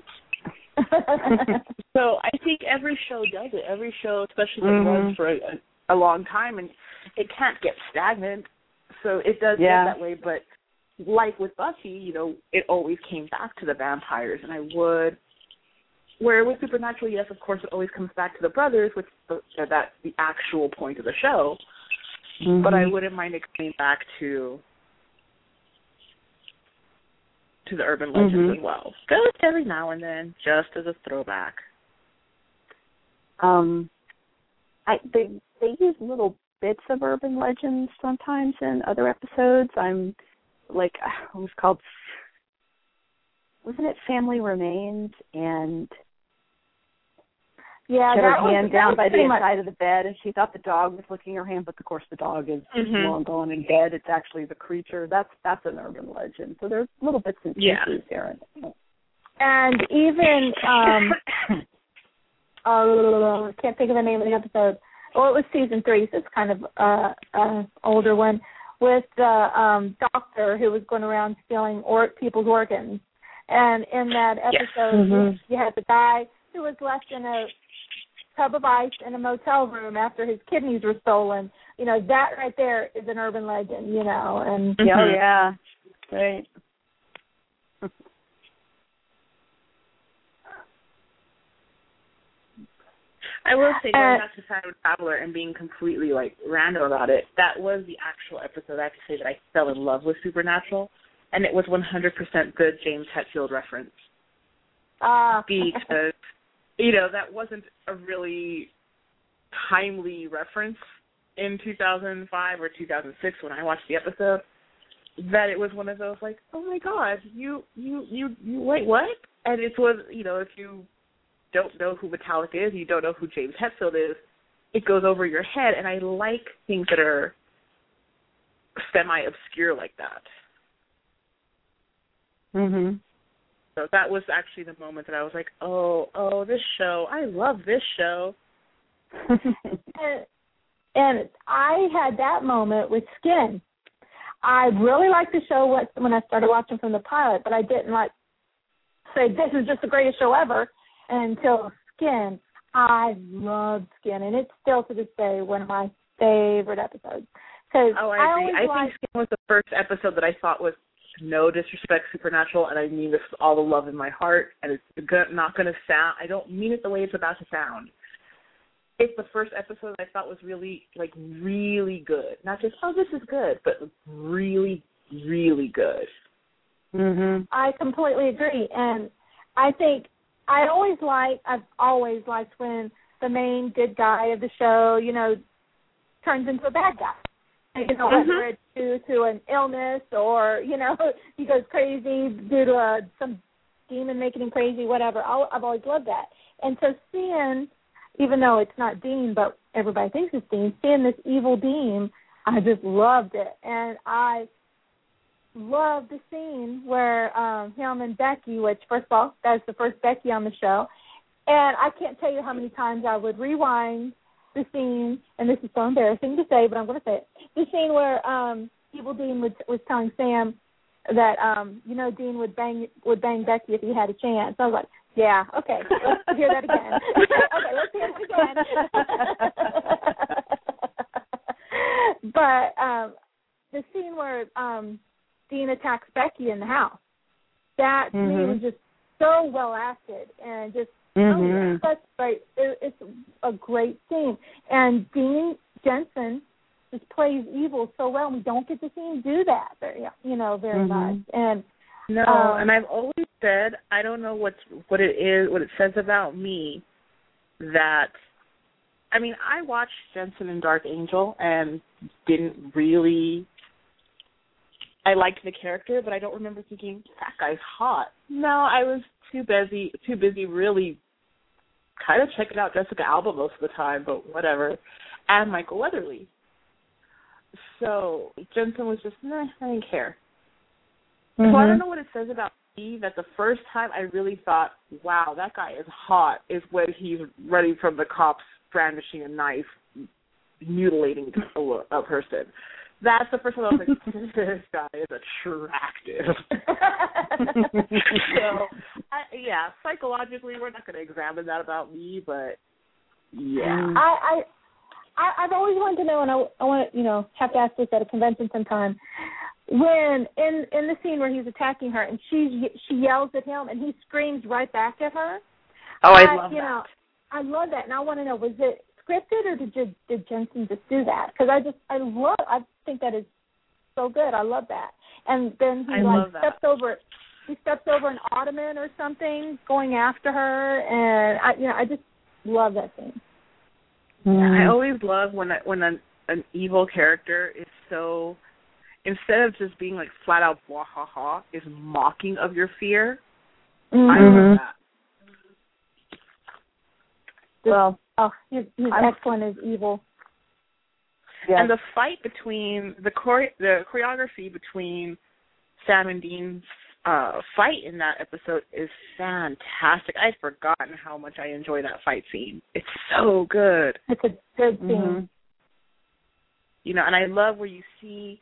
*laughs* So I think every show does it. Every show, especially that Mhm. runs for a, a long time, and it can't get stagnant. So it does Yeah. get that way, but like with Buffy, you know, it always came back to the vampires, and I would. Where with Supernatural, yes, of course, it always comes back to the brothers, which the, that's the actual point of the show. But I Mhm. wouldn't mind it coming back to to the urban legends Mhm. as well, just every now and then, just as a throwback. um I they they use little bits of urban legends sometimes in other episodes. I'm like *sighs* it was called wasn't it Family Remains and Yeah, she had her was, hand down by the much, side of the bed and she thought the dog was licking her hand, but of course the dog is Mhm. long gone and dead. It's actually the creature. That's that's an urban legend. So there's little bits and Yeah. pieces here. and even um I *coughs* can't think of the name of the episode. Well, it was season three, so it's kind of uh, uh older one with the um doctor who was going around stealing or people's organs. And in that Yes. episode, Mhm. you had the guy who was left in a tub of ice in a motel room after his kidneys were stolen. You know, that right there is an urban legend, you know, and Yeah, oh yeah. Right. I will say, going Uh, back to Time Traveler and being completely like random about it, that was the actual episode I have to say that I fell in love with Supernatural, and it was 100% good James Hetfield reference uh because you know that wasn't a really timely reference in 2005 or 2006 when I watched the episode. That it was one of those like, oh my god, you you you you wait what? And it was you know if you don't know who Metallica is, you don't know who James Hetfield is, it goes over your head. And I like things that are semi obscure like that. Mhm. So that was actually the moment that I was like, oh, oh, this show, I love this show. *laughs* and, and I had that moment with Skin. I really liked the show when when I started watching from the pilot, but I didn't like say this is just the greatest show ever until Skin. I loved Skin, and it's still to this day one of my favorite episodes. Because Oh, I I, liked, think Skin was the first episode that I thought was no disrespect supernatural, and I mean this with all the love in my heart, and it's not going to sound. I don't mean it the way it's about to sound. It's the first episode I thought was really, like, really good. Not just oh, this is good, but really, really good. mhm. I completely agree, and I think I always like I've always liked when the main good guy of the show, you know, turns into a bad guy. You know, Mhm. whether it's due to an illness or you know *laughs* he goes crazy due to a, some demon making him crazy, whatever. I'll, I've always loved that, and so seeing, even though it's not Dean, but everybody thinks it's Dean, seeing this evil Dean, I just loved it, and I love the scene where um him and Becky, which first of all, that's the first Becky on the show. And I can't tell you how many times I would rewind the scene, and this is so embarrassing to say, but I'm going to say it. The scene where um Evil Dean was, was telling Sam that um you know Dean would bang would bang Becky if he had a chance. I was like, yeah, okay, let's hear that again. *laughs* okay, let's hear it again. *laughs* but um the scene where um Dean attacks Becky in the house. That to me Mhm. was just so well acted and just Mhm. oh, that's right. It, it's a great scene. And Dean Jensen just plays evil so well. We don't get to see him do that very you know, very Mhm. much. And No, Um, and I've always said I don't know what's what it is, what it says about me that I mean, I watched Jensen and Dark Angel and didn't really I liked the character, but I don't remember thinking that guy's hot. No, I was too busy too busy really kind of checking out Jessica Alba most of the time, but whatever. And Michael Weatherly. So Jensen was just nah, I didn't care. So I don't mm-hmm. know what it says about me that the first time I really thought, wow, that guy is hot, is when he's running from the cops brandishing a knife, mutilating a, a person. That's the first time I was like, *laughs* this guy is attractive. *laughs* *laughs* so, I, yeah, psychologically, we're not going to examine that about me, but yeah. Mm. I, I I, I've always wanted to know, and I, I want to, you know, have to ask this at a convention sometime. When in in the scene where he's attacking her, and she she yells at him, and he screams right back at her. Oh, I love you that. know, I love that, and I want to know was it scripted or did did, did Jensen just do that? Because I just I love I think that is so good. I love that. And then he I like love that. steps over he steps over an ottoman or something, going after her, and I you know I just love that scene. I always love when a, when an an evil character is so instead of just being like flat out blah ha ha is mocking of your fear. I Mhm. love that. Well, oh, he's, he's I'm- excellent as evil. Yes. And the fight between the chore- the choreography between Sam and Dean's uh fight in that episode is fantastic. I'd forgotten how much I enjoy that fight scene. It's so good. It's a good scene. Mhm. You know, and I love where you see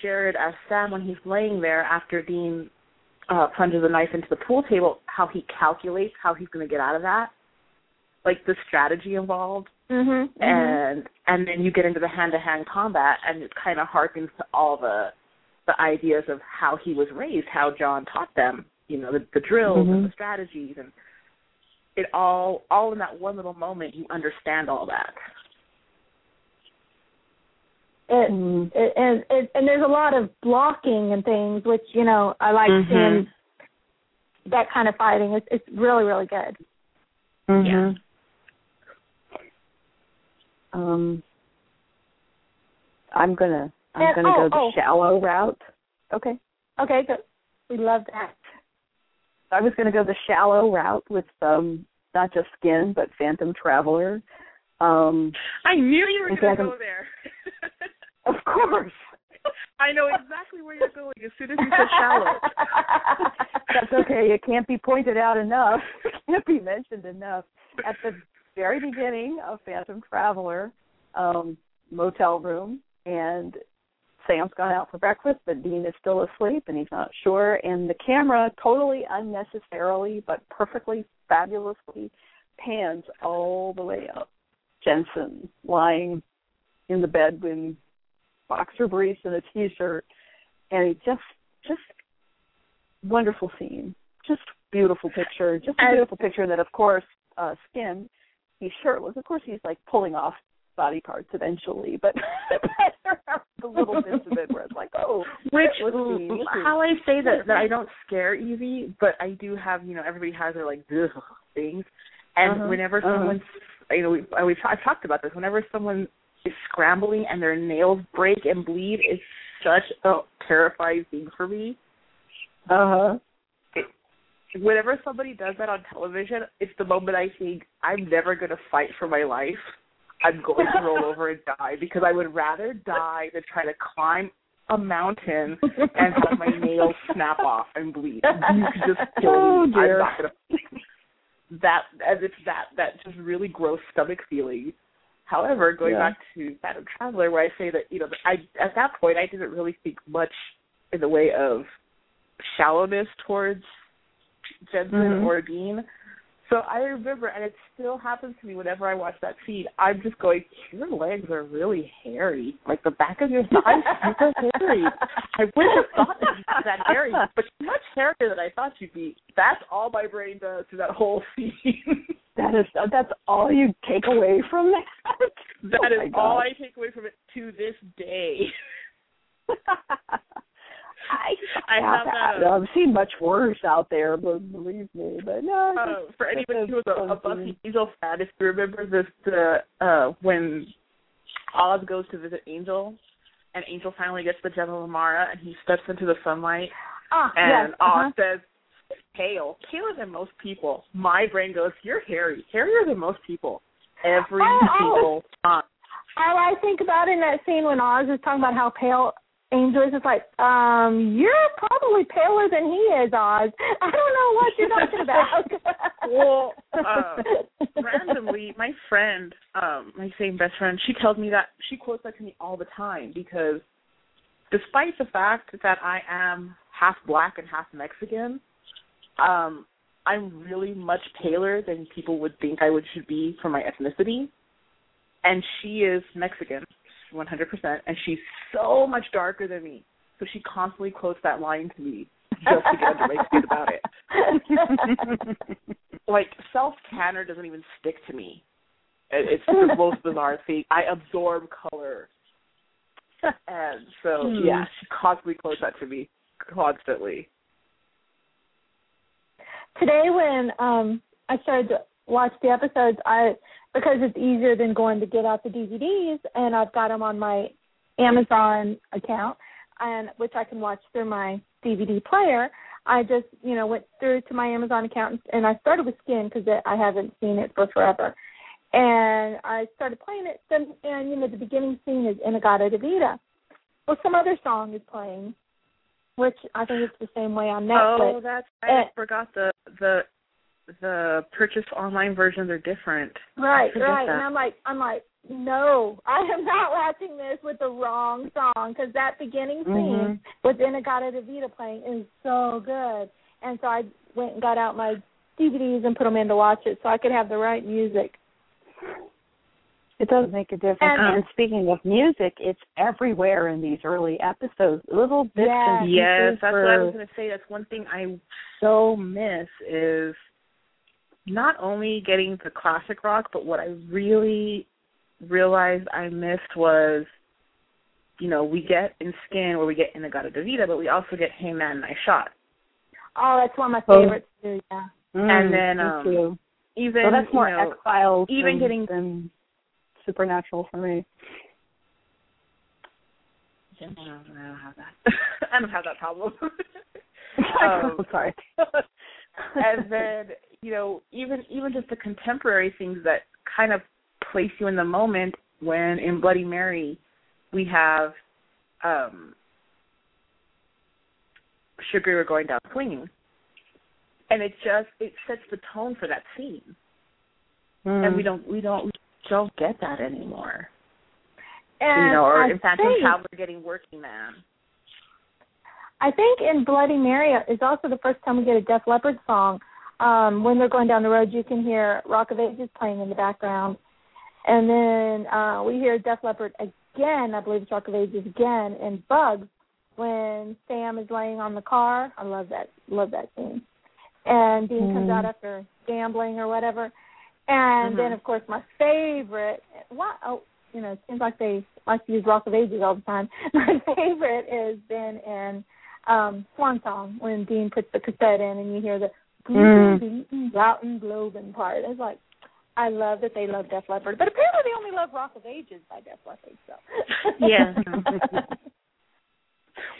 Jared as Sam when he's laying there after Dean uh plunges a knife into the pool table, how he calculates how he's gonna get out of that. Like the strategy involved. Mhm. mhm. and and then you get into the hand to hand combat and it kind of harkens to all the the ideas of how he was raised, how John taught them, you know, the, the drills and the strategies and it all all in that one little moment you understand all that. It, Mhm. it, and it, and there's a lot of blocking and things, which you know I like Mhm. seeing that kind of fighting. It's it's really really good. Mhm. Um, I'm gonna I'm And- gonna oh, go the oh. shallow route. Okay. Okay, good. We love that. I was going to go the shallow route with um not just Skin but Phantom Traveler. Um, I knew you were going I to can- go there. *laughs* of course. I know exactly where you're going as soon as you said shallow. *laughs* That's okay. It can't be pointed out enough. It can't be mentioned enough. At the very beginning of Phantom Traveler, um, motel room, and Sam's gone out for breakfast, but Dean is still asleep and he's not sure. And the camera, totally unnecessarily but perfectly fabulously, pans all the way up. Jensen lying in the bed with boxer briefs and a t-shirt, and he just just wonderful scene, just beautiful picture, just a beautiful picture that of course uh Skin, he's shirtless. Of course he's like pulling off body parts eventually, but *laughs* the little bits of it where it's like, oh, Which see, how I say that that I *laughs* don't scare easy, but I do have you know everybody has their like things, and Uh-huh, whenever uh-huh. someone's you know we we've I've talked about this. Whenever someone is scrambling and their nails break and bleed, is such a terrifying thing for me. uh-huh. Whenever somebody does that on television, it's the moment I think I'm never going to fight for my life. I'm going to roll over and die because I would rather die than try to climb a mountain and have my nails snap off and bleed. You could just kill Oh, me. dear. I'm not gonna that as it's that that just really gross stomach feeling. However, going Yeah. back to Phantom Traveler, where I say that you know I at that point I didn't really think much in the way of shallowness towards Jensen Mhm. or Dean. So I remember, and it still happens to me whenever I watch that feed. I'm just going, your legs are really hairy. Like the back of your *laughs* thighs, super hairy. I wouldn't have thought that you'd be that hairy, but you're much hairier than I thought you'd be. That's all my brain does to that whole *laughs* scene. That is that's all you take away from that. That Oh is all I take away from it to this day. *laughs* I *laughs* I have that, I've seen much worse out there, but believe me. But no, Uh, for anybody who was a, a. Buffy Angel fan, if you remember this, the uh, when Oz goes to visit Angel, and Angel finally gets the gem of Amara, and he steps into the sunlight, Ah, and yes. Oz uh-huh. says, "Pale, paler than most people." My brain goes, "You're hairy, hairier than most people." Every Oh, oh. single time. All I think about in that scene when Oz is talking about how pale Angel is, it's like, um, you're probably paler than he is, Oz. I don't know what you're talking about. *laughs* *laughs* Well, uh, randomly, my friend, um, my same best friend, she tells me that she quotes that to me all the time because despite the fact that I am half black and half Mexican, um, I'm really much paler than people would think I would should be for my ethnicity. and she is Mexican, 100%, and she's so much darker than me. So she constantly quotes that line to me just to get under my skin about it. *laughs* like self tanner doesn't even stick to me. It's the most bizarre thing. I absorb color, and so Hmm. yeah, she constantly quotes that to me constantly. Today, when um I started to watch the episodes, I because it's easier than going to get out the DVDs, and I've got them on my Amazon account, and which I can watch through my DVD player. I just you know went through to my Amazon account and I started with Skin because I haven't seen it for forever, and I started playing it. And, and you know the beginning scene is In-A-Gadda-Da-Vida. Well, some other song is playing, which I think it's the same way on Netflix. Oh, that's I Eh. forgot the the the purchase online versions are different. Right, right. that. And I'm like, I'm like, no, I am not watching this with the wrong song because that beginning scene Mhm. with In-A-Gadda-Da-Vida playing is so good. And so I went and got out my DVDs and put them in to watch it so I could have the right music. It does make a difference. And- And, speaking of music, it's everywhere in these early episodes. Little bits Yes. and Yes, pieces that's for, what I was going to say. That's one thing I so miss is not only getting the classic rock, but what I really realized I missed was, you know, we get in Skin where we get in the In-A-Gadda-Da-Vida, but we also get Hey Man Nice Shot. Oh, that's one of my Oh. favorites too. Yeah. Mm, and then, me um. Even So that's more you know, X Files. even than, getting- than supernatural for me. I don't, I don't have that. *laughs* I don't have that problem. *laughs* I'm Um, sorry. *laughs* and then you know even even just the contemporary things that kind of place you in the moment when in bloody mary we have um sugar Ray going down swinging and it just it sets the tone for that scene Mm. and we don't we don't we don't get that anymore And you know or I in fact think, how we're getting working man I think in Bloody Mary is also the first time we get a Def Leppard song. Um, when they're going down the road, you can hear Rock of Ages playing in the background, and then uh, we hear Def Leppard again. I believe it's Rock of Ages again in Bugs when Sam is laying on the car. I love that. Love that scene. And Dean comes Mhm. out after gambling or whatever, and then Mhm. of course my favorite. What? Oh, you know, it seems like they like to use Rock of Ages all the time. *laughs* My favorite is then in um Swan Song when Dean puts the cassette in and you hear the Mm. beaten, routen, globen part. It's like I love that they love Def Leppard, but apparently they only love Rock of Ages by Def Leppard. So Yeah. *laughs*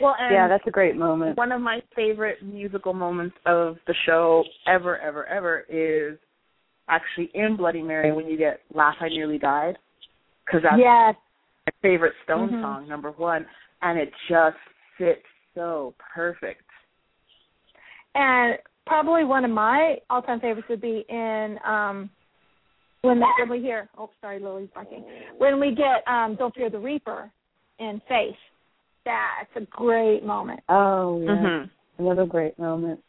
well yeah, that's a great moment. one of my favorite musical moments of the show ever, ever, ever is actually in Bloody Mary when you get "Laugh I Nearly Died" because that's yes, my favorite Stone Mhm. song, number one, and it just fits so perfect. and probably one of my all-time favorites would be in um when when we hear. Oh, sorry, Lily's barking. When we get um "Don't Fear the Reaper" in Faith. That's a great moment. Oh, yeah. Mm-hmm. Another great moment.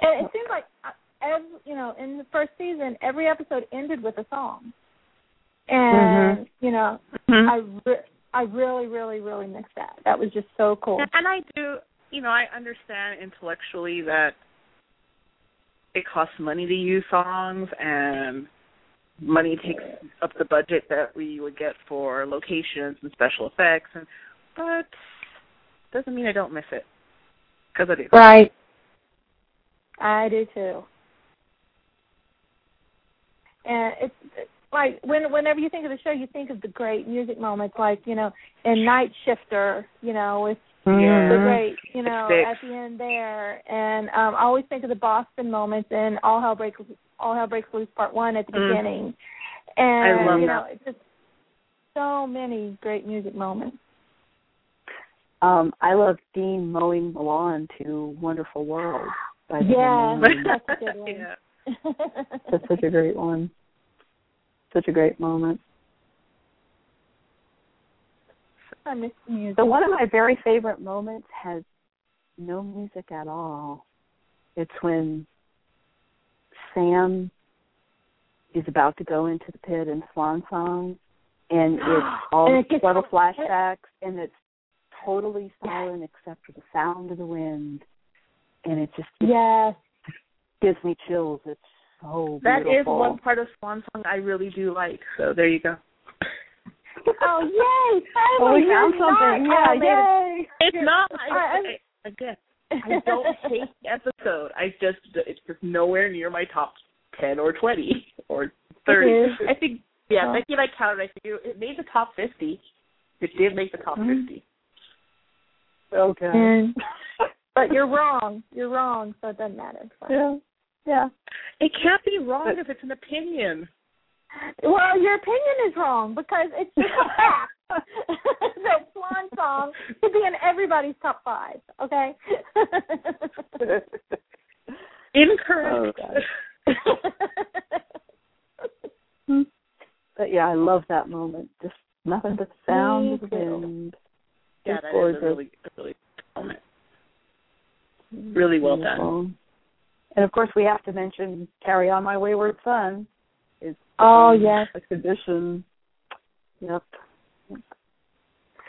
And it seems like uh, every, you know, in the first season, every episode ended with a song. And you know, Mm-hmm. I re- I really, really, really miss that. That was just so cool. And I do, you know, I understand intellectually that it costs money to use songs and money takes up the budget that we would get for locations and special effects and but doesn't mean I don't miss it because I do. Right. I do too. And it's it's like when whenever you think of the show, you think of the great music moments, like you know, in Night Shifter, you know, with Yeah. the great, you know, at the end there, and um, I always think of the Boston moments and All Hell Breaks All Hell Breaks Loose Part One at the Mm. beginning, and love you that. know, it's just so many great music moments. Um, I love Dean mowing the lawn to "Wonderful World" by the Yeah, Ramones. that's a good one. yeah. *laughs* That's such a great one. Such a great moment. I miss music. So one of my very favorite moments has no music at all. It's when Sam she's about to go into the pit and swan song, and *gasps* it's all And it subtle flashbacks, and it's totally silent except for the sound of the wind, and it just Yes. gives me chills. It's so beautiful. That is one part of Swan Song I really do like. So there you go. Oh yay! Oh, Finally, we found something. not Yeah, automated. yay! It's not. I, I- I, again, I don't hate the episode. I just it's just nowhere near my top ten or twenty or thirty. It is. I think yeah, Oh. Becky and I counted. I think it made the top fifty. It did make the top Mhm. fifty. Okay. And, but you're wrong. You're wrong, so it doesn't matter. It's fine. Yeah. Yeah. It can't be wrong if it's an opinion. Well, your opinion is wrong because it's just a fact *laughs* *laughs* that Swan Song should be in everybody's top five. Okay. *laughs* Incorrect. Oh, But yeah, I love that moment. Just nothing but sound of the wind. yeah, It's that is gorgeous. a really, a really good moment. Really well done. And of course, we have to mention "Carry On My Wayward Son." It's Oh, um, yes. exhibition. Yep.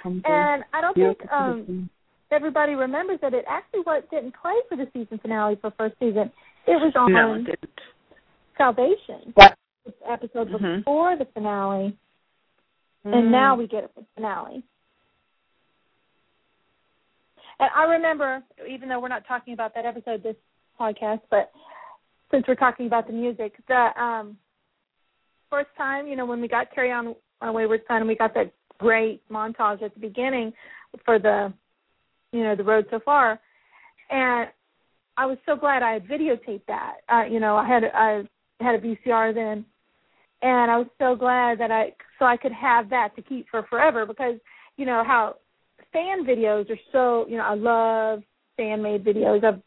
Comes and I don't think um everybody remembers that it actually what didn't play for the season finale for first season. It was on No, it didn't. Salvation. What? Episode Mhm. before the finale, Mm. and now we get it for the finale. And I remember, even though we're not talking about that episode this podcast, but since we're talking about the music, the um first time, you know, when we got Carry On My Wayward Son we got that great montage at the beginning for the you know, the road so far. And I was so glad I had videotaped that. Uh, you know, I had I had a VCR then and I was so glad that I so I could have that to keep for forever because you know how fan videos are so you know I love fan made videos. I've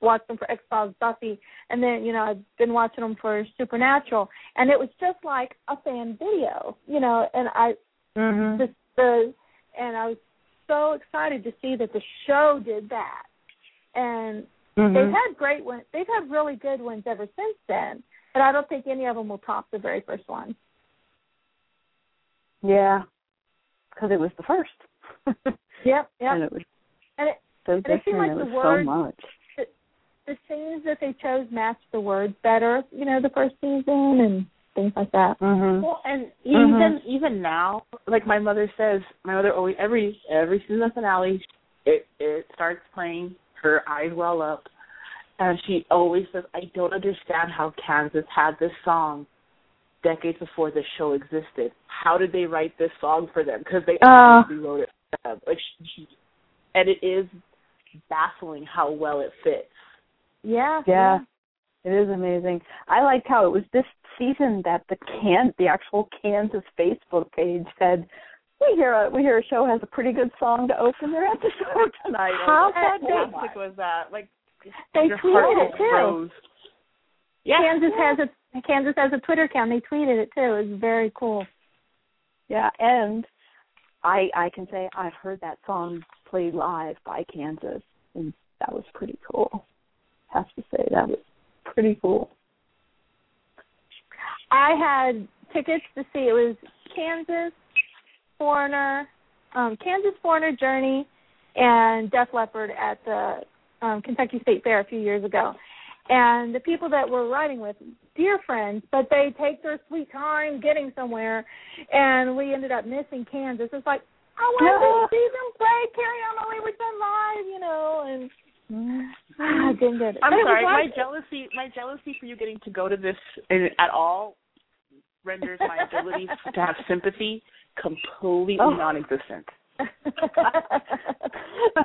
watched them for X Files, Buffy, and then you know I've been watching them for Supernatural, and it was just like a fan video, you know. And I Mhm. just the and I was so excited to see that the show did that, and Mhm. they've had great ones. They've had really good ones ever since then, but I don't think any of them will top the very first one. Yeah, because it was the first. Yep, yep. *laughs* And it was And it, so it seemed like it the so much. The scenes that they chose matched the words better, you know, the first season and things like that. Mhm. Well, and Mhm. even even now, like my mother says, my mother always every every season finale, it it starts playing. Her eyes well up, and she always says, "I don't understand how Kansas had this song decades before the show existed. How did they write this song for them? Because they Uh. wrote it for them. Like she, she, and it is baffling how well it fits. Yeah. Yeah. It is amazing. I liked how it was this season that the can the actual Kansas Facebook page said we hear a we hear a show has a pretty good song to open their episode *laughs* tonight. How fantastic oh was that? Like They tweeted it too. Yeah, Kansas has a Kansas has a Twitter account. They tweeted it too. It was very cool. Yeah, and I I can say I've heard that song played live by Kansas and that was pretty cool. Have to say that was pretty cool. I had tickets to see it was Kansas, Foreigner, um, Kansas Foreigner Journey, and Def Leppard at the um, Kentucky State Fair a few years ago. And the people that we're riding with, dear friends, but they take their sweet time getting somewhere, and we ended up missing Kansas. It's like I wanted to see them play Carry On My Wayward Son live, you know, and I didn't get it. I'm sorry. My jealousy, my jealousy for you getting to go to this in- at all renders my ability *laughs* to have sympathy completely Oh. non-existent. *laughs*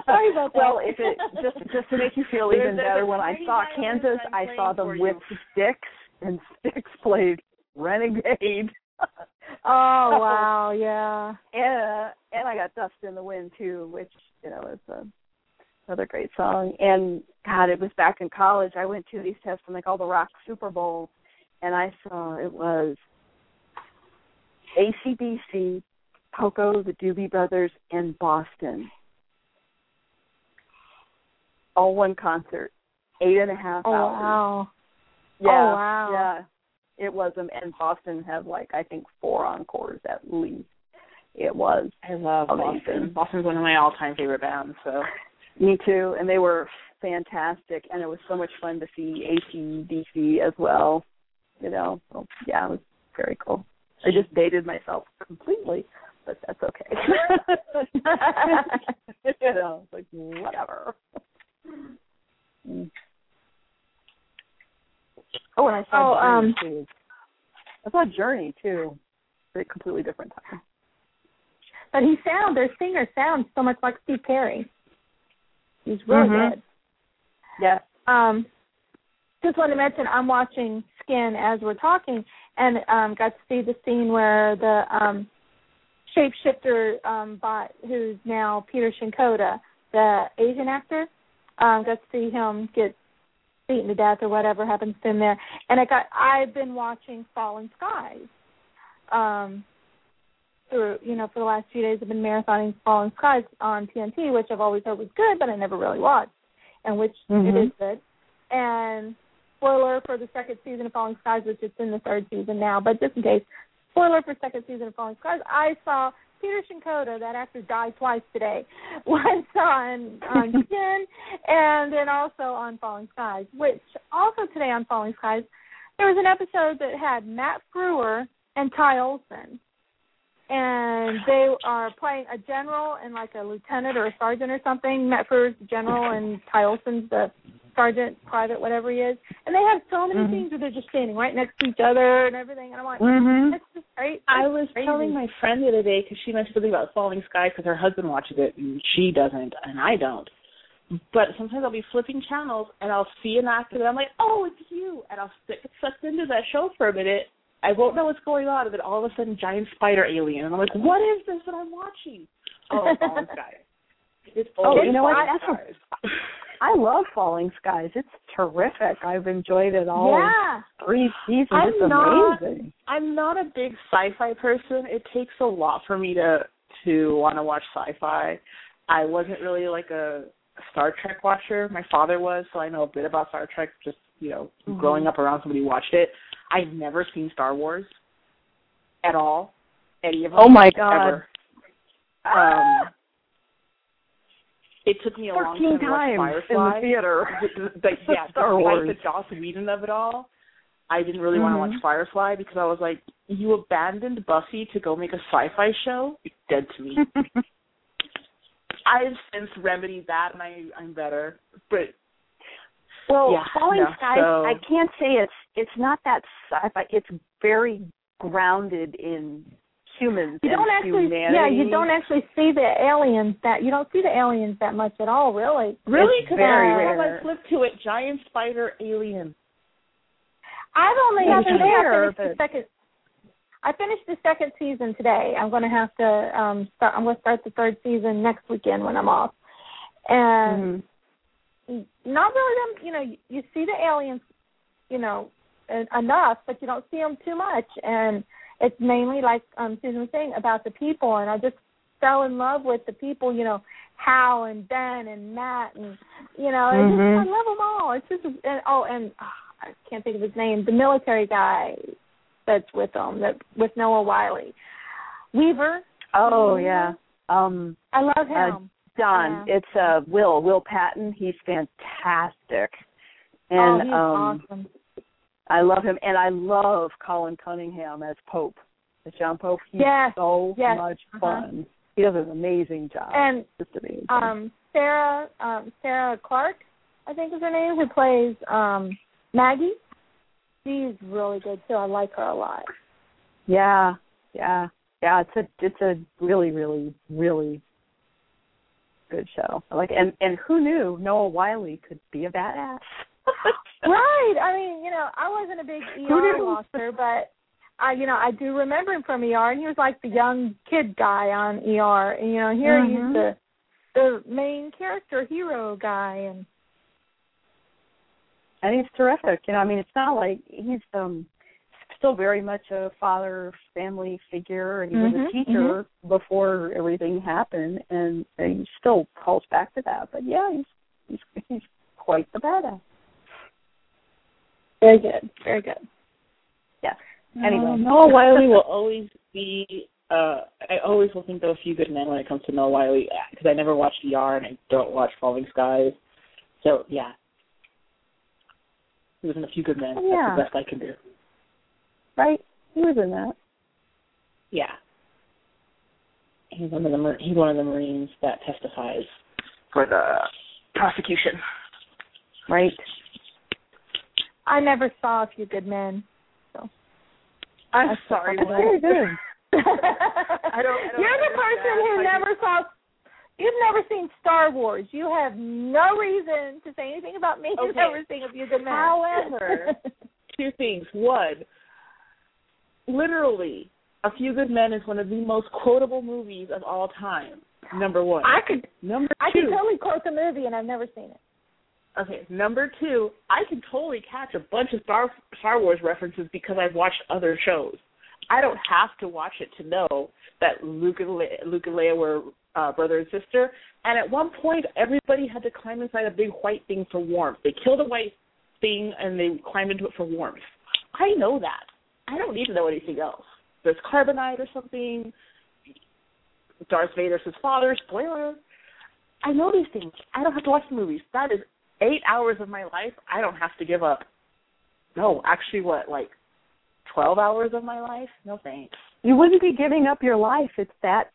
Sorry about that. Well, if it just just to make you feel There's- even there's better, when I saw Kansas, I'm saw them with you. Styx, and *laughs* Styx played Renegade. oh wow, yeah. and uh, and I got Dust in the Wind too, which you know is a, another great song. And God, it was back in college. I went to these tests from like all the rock Super Bowl, and I saw it was ACDC, Poco, the Doobie Brothers, and Boston. All one concert, eight and a half Oh hours. wow. Yeah, Oh, wow. Yeah, it was um, and Boston had like I think four encores at least. It was. I love. Boston. Boston's one of my all-time favorite bands. So Me too, and they were fantastic, and it was so much fun to see ACDC as well. You know, so, yeah, it was very cool. I just dated myself completely, but that's okay. *laughs* you know, it's like whatever. Mm. Oh, and I saw Oh, Journey um, too. I saw Journey too. A completely different time. But he sound their singer sounds so much like Steve Perry. He's really Mhm. good. Yeah. Um, just wanted to mention I'm watching Skin as we're talking, and um, got to see the scene where the um, shapeshifter um, bot, who's now Peter Shinkoda, the Asian actor, um, got to see him get beaten to death or whatever happens to him there. And I got I've been watching Falling Skies. Um, through you know for the last few days I've been marathoning Falling Skies on TNT, which I've always heard was good, but I never really watched, and which it Mhm. is good. And spoiler for the second season of Falling Skies, which is in the third season now, but just in case, spoiler for second season of Falling Skies, I saw Peter Shinkoda, that actor died twice today. *laughs* Once on on *laughs* Skin and then also on Falling Skies, which also today on Falling Skies, there was an episode that had Matt Frewer and Ty Olsson. And they are playing a general and like a lieutenant or a sergeant or something. Matt Frewer's the general and Ty Olsson's the sergeant, private, whatever he is. And they have so many Mhm. scenes where they're just standing right next to each other and everything. And I'm like, Mhm. that's just great. I was crazy. telling my friend the other day because she mentioned something about Falling Sky because her husband watches it and she doesn't and I don't. But sometimes I'll be flipping channels and I'll see an actor and I'm like, oh, it's you, and I'll stick sucked into that show for a minute. I won't know what's going on, and then all of a sudden, giant spider alien, and I'm like, what is this that I'm watching? Oh, Falling *laughs* Sky. It's Oh, you know what? That's Skies. I love Falling Skies. It's terrific. I've enjoyed it all Yeah. three seasons. I'm it's not- amazing. I'm not a big sci-fi person. It takes a lot for me to to want to watch sci-fi. I wasn't really like a Star Trek watcher. My father was, so I know a bit about Star Trek. Just you know, Mhm. growing up around somebody who watched it. I've never seen Star Wars at all. Any of them? Oh my God. Ever. Um, it took me a long time to watch in the theater. *laughs* The- the- *laughs* yeah, Star despite Wars. the Joss Whedon of it all, I didn't really want to watch Firefly because I was like, you abandoned Buffy to go make a sci-fi show? Dead to me. *laughs* I've since remedied that, and I I'm better. But well, Yeah, Falling no, Skies. so- I can't say it's it's not that sci-fi. It's very grounded in humans You don't actually, humanity. yeah, you don't actually see the aliens that you don't see the aliens that much at all, really. really, It's because very I rare. I flipped to it, giant spider alien. I've only Yeah, today rare, I finished the second. I finished the second season today. I'm going to have to um start. I'm going to start the third season next weekend when I'm off. And Mhm. not really them. You know, you, you see the aliens, you know, en- enough, but you don't see them too much. And it's mainly like um Susan was saying about the people. And I just fell in love with the people. You know, Hal and Ben and Matt and you know, Mhm. just, I love them all. It's just and, oh, and oh, I can't think of his name. The military guy that's with them, that with Noah Wyle, Weaver. Oh yeah. Um I love Uh, him. Don. Yeah. It's uh Will, Will Patton. He's fantastic. oh, And he's um awesome. I love him and I love Colin Cunningham as Pope. As John Pope. He's Yes, so yes, much uh-huh. fun. He does an amazing job. And Just amazing. um Sarah um Sarah Clark, I think is her name, who plays um Maggie. She's really good too. I like her a lot. yeah, yeah. Yeah, it's a it's a really, really, really good show. I like and and who knew Noah Wyle could be a badass? Right. I mean, you know, I wasn't a big ER watcher, but I, you know, I do remember him from ER, and he was like the young kid guy on ER. And you know, here Mhm. he's the the main character hero guy, and and he's terrific. You know, I mean, it's not like he's um still very much a father family figure, and he was Mhm, a teacher before everything happened, and, and he still calls back to that. But yeah, he's he's he's quite the badass. Very good, very good. yeah. Anyway, Noah Wyle will *laughs* always be. Uh, I always will think of a few good men when it comes to Noah Wyle because I never watched ER and I don't watch Falling Skies. So yeah, he was in a few good men. Yeah. That's the best I can do. right? He was in that. Yeah. He's one of the he's one of the Marines that testifies for the prosecution. Right. I never saw A Few Good Men. So I'm sorry. That's very good. I don't- I don't You're the person who never saw. You've never seen Star Wars. You have no reason to say anything about me. You've Okay. never seen A Few Good Men. However, *laughs* two things. One, literally, A Few Good Men is one of the most quotable movies of all time. Number one. I could Number I two. can totally quote the movie, and I've never seen it. Okay, number two, I can totally catch a bunch of Star Star Wars references because I've watched other shows. I don't have to watch it to know that Luke and Le- Luke and Leia were uh, brother and sister. And at one point, everybody had to climb inside a big white thing for warmth. They killed a white thing and they climbed into it for warmth. I know that. I don't need to know anything else. There's carbonite or something. Darth Vader's his father. Spoiler. I know these things. I don't have to watch the movies. That is eight hours of my life I don't have to give up. No, actually, what like twelve hours of my life? No thanks. You wouldn't be giving up your life. It's that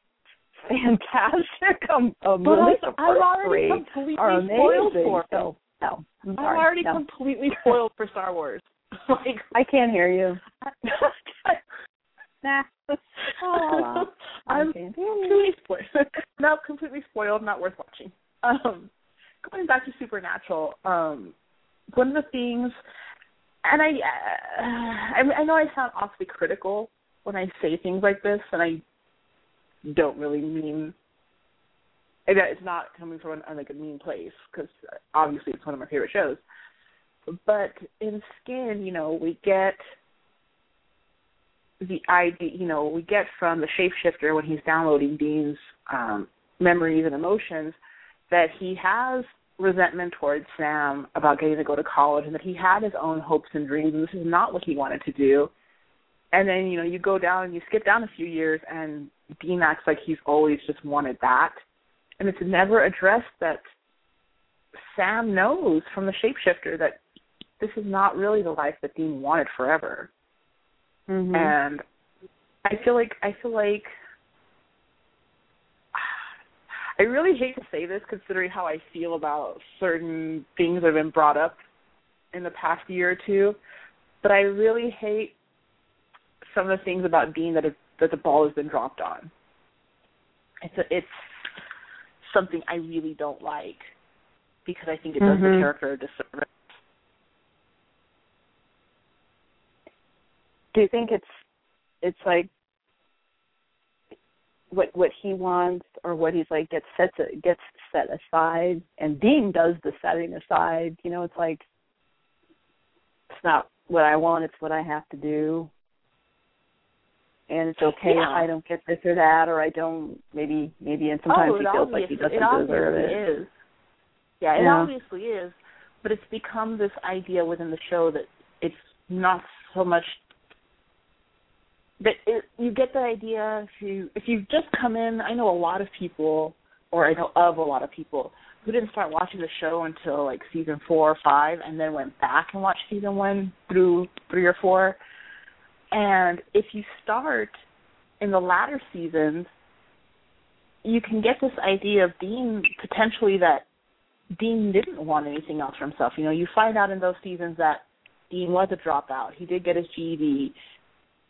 fantastic. *laughs* Um, um, But I, I'm already completely spoiled for it. So, no, I'm, sorry, I'm already no. completely spoiled for Star Wars. *laughs* like, I can't hear you. *laughs* Nah. Oh, I'm can't hear you. completely spoiled. not completely spoiled. Not worth watching. Um, going back to Supernatural, um, one of the things, and I, uh, I, I know I sound awfully critical when I say things like this, and I don't really mean. and It's not coming from an, like a mean place because obviously it's one of my favorite shows. But in Skin, you know, we get the idea, you know, we get from the shapeshifter when he's downloading Dean's um, memories and emotions that he has resentment towards Sam about getting to go to college and that he had his own hopes and dreams and this is not what he wanted to do. And then, you know, you go down and you skip down a few years and Dean acts like he's always just wanted that. And it's never addressed that Sam knows from the shapeshifter that this is not really the life that Dean wanted forever Mhm. and I feel like I feel like I really hate to say this considering how I feel about certain things that have been brought up in the past year or two, but I really hate some of the things about Dean that have, that the ball has been dropped on. It's a, it's something I really don't like because I think it does Mhm. the character a disservice. Do you think it's it's like what what he wants or what he's like gets set to, gets set aside, and Dean does the setting aside. You know, it's like it's not what I want; it's what I have to do, and it's okay if I don't get this or that, or I don't. Maybe maybe, and sometimes oh, he feels like he doesn't it deserve it. Is. Yeah, it Yeah. obviously is, but it's become this idea within the show that it's not so much that it, you get the idea if you if you've just come in. I know a lot of people, or I know of a lot of people who didn't start watching the show until like season four or five, and then went back and watched season one through three or four. And if you start in the latter seasons, you can get this idea of Dean potentially that Dean didn't want anything else for himself. You know, you find out in those seasons that Dean was a dropout. He did get his GED.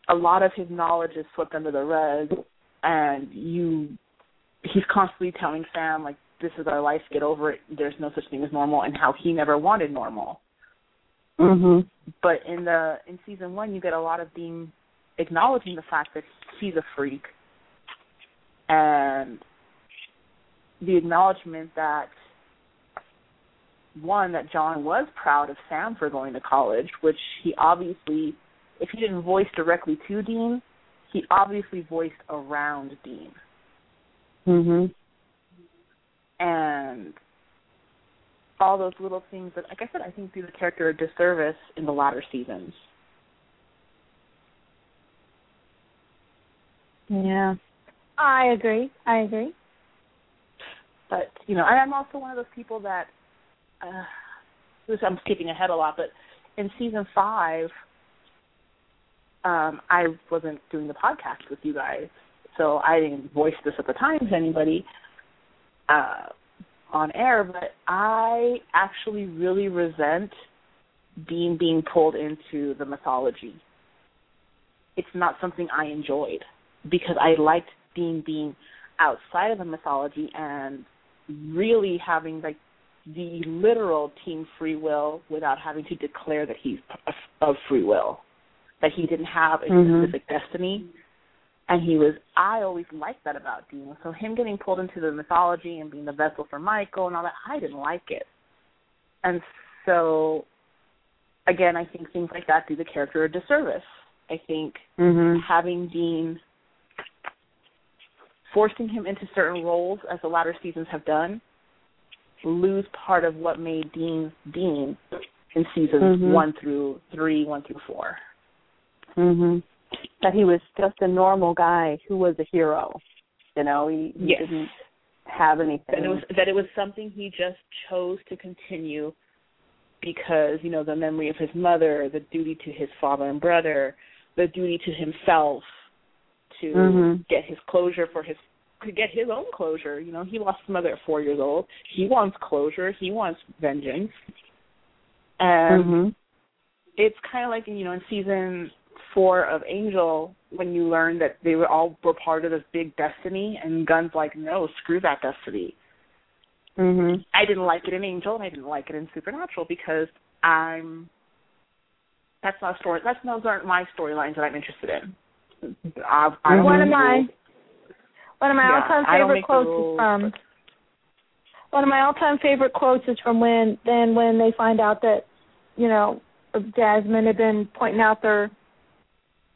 A lot of his knowledge is swept under the rug, and you, he's constantly telling Sam like, "This is our life. Get over it. There's no such thing as normal," and how he never wanted normal. Mhm. But in the in season one, you get a lot of Dean acknowledging the fact that he's a freak, and the acknowledgement that one that John was proud of Sam for going to college, which he obviously, if he didn't voice directly to Dean, he obviously voiced around Dean, Mhm. and all those little things that, like I said, I think do the character a disservice in the latter seasons. Yeah. I agree. I agree. But you know, I'm also one of those people that uh I'm skipping ahead a lot, but in season five, um, I wasn't doing the podcast with you guys, so I didn't voice this at the time to anybody uh, on air. But I actually really resent Dean being pulled into the mythology. It's not something I enjoyed because I liked Dean being outside of the mythology and really having like the literal team free will without having to declare that he's of free will, that he didn't have a Mhm. specific destiny, and he was. I always liked that about Dean. So him getting pulled into the mythology and being the vessel for Michael and all that, I didn't like it, and so again, I think things like that do the character a disservice. I think Mhm. having Dean forcing him into certain roles as the latter seasons have done lose part of what made Dean Dean in seasons Mhm. one through three, one through four. Mhm. That he was just a normal guy who was a hero. You know, he, he Yes. didn't have anything. That it was that it was something he just chose to continue because, you know, the memory of his mother, the duty to his father and brother, the duty to himself to Mhm. get his closure for his to get his own closure. You know, he lost his mother at four years old. He wants closure. He wants vengeance. And Mhm. it's kind of like you know in season four of Angel when you learn that they were all were part of this big destiny, and Gunn's like, no, screw that destiny. Mhm. I didn't like it in Angel, and I didn't like it in Supernatural because I'm. That's not a story. That's those aren't my storylines that I'm interested in. I, I One of my one of my Yeah, all-time favorite quotes rules, is from but- one of my all-time favorite quotes is from when then when they find out that you know Jasmine had been pointing out their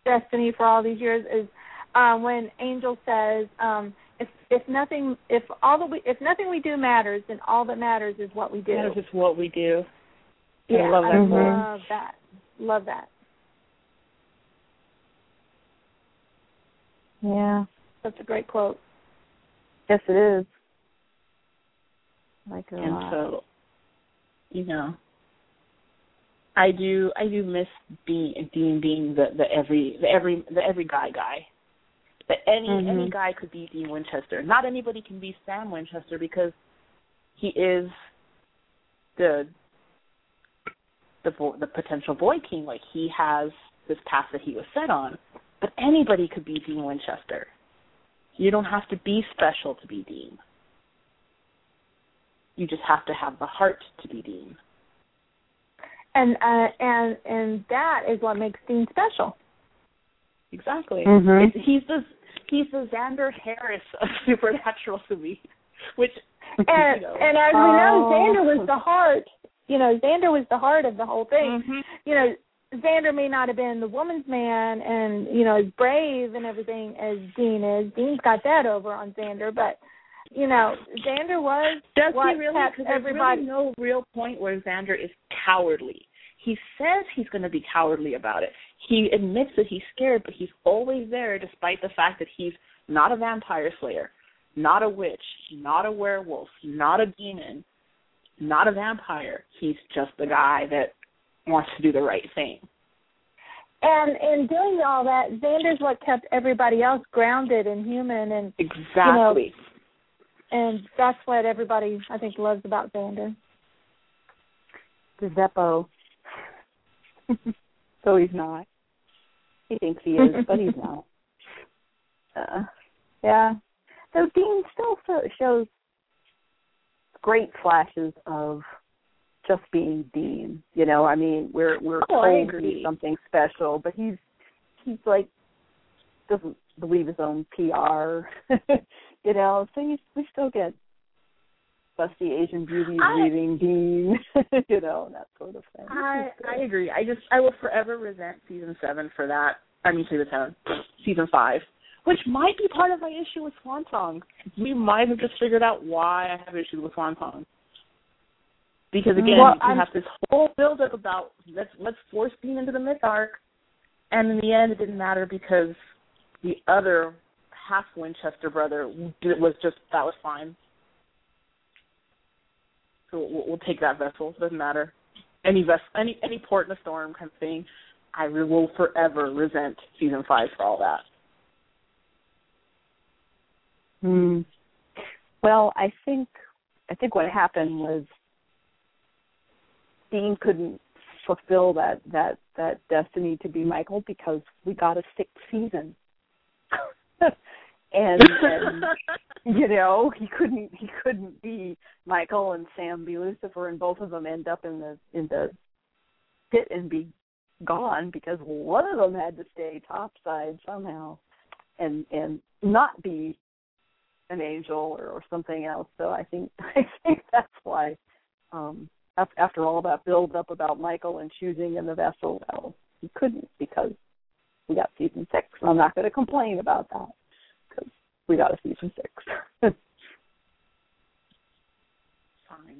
destiny for all these years is um, when Angel says, um, "If if nothing if all that we if nothing we do matters, then all that matters is what we do." That is just what we do. yeah, I love that quote. love that. Love that. Yeah. That's a great quote. Yes, it is. I like it a and lot. so you know i do i do miss being dean being the the every the every the every guy guy. That any Mhm. any guy could be dean winchester. Not anybody can be sam winchester because he is the the bo- the potential boy king. Like he has this path that he was set on. But anybody could be dean winchester. You don't have to be special to be dean. You just have to have the heart to be Dean. And uh, and and that is what makes Dean special. Exactly. Mhm. He's the he's the Xander Harris of *laughs* Supernatural to me, which And you know. and as we know, Oh. Xander was the heart. You know, Xander was the heart of the whole thing. Mhm. You know, Xander may not have been the woman's man and you know as brave and everything as Dean is. Dean's got that over on Xander, but you know, Xander was Does what he really? Because there's everybody. really no real point where Xander is cowardly. He says he's going to be cowardly about it. He admits that he's scared, but he's always there, despite the fact that he's not a vampire slayer, not a witch, not a werewolf, not a demon, not a vampire. He's just the guy that wants to do the right thing. And in doing all that, Xander's what kept everybody else grounded and human, and Exactly. And that's what everybody I think loves about Xander. The Zeppo. *laughs* so he's not. He thinks he is, but he's not. *laughs* Uh, yeah. So Dean still so, shows great flashes of just being Dean. You know, I mean, we're we're Oh, told he's something special, but he's he's like doesn't believe his own PR. *laughs* you know, so you, we still get busty Asian beauty I- reading Dean. *laughs* you know, that sort of thing. I I agree. I just I will forever resent season seven for that. I mean season seven, season five, which might be part of my issue with Swan Song. We might have just figured out why I have issues with Swan Song. Because again, Well, you I'm- have this whole build up about let's let's force Dean into the myth arc, and in the end, it didn't matter because the other half Winchester brother was just that was fine. So we'll, we'll take that vessel. Doesn't matter. Any vessel, any any port in a storm kind of thing. I will forever resent season five for all that. Hmm. Well, I think I think what happened was Dean couldn't fulfill that that that destiny to be Michael because we got a sixth season. *laughs* and, and *laughs* you know he couldn't he couldn't be Michael and Sam be Lucifer and both of them end up in the in the pit and be gone because one of them had to stay topside somehow and and not be an angel or, or something else. So I think *laughs* I think that's why um after all that build up about Michael and choosing in the vessel, well, he couldn't because we got season six. I'm not going to complain about that because we got a season six. *laughs* Fine,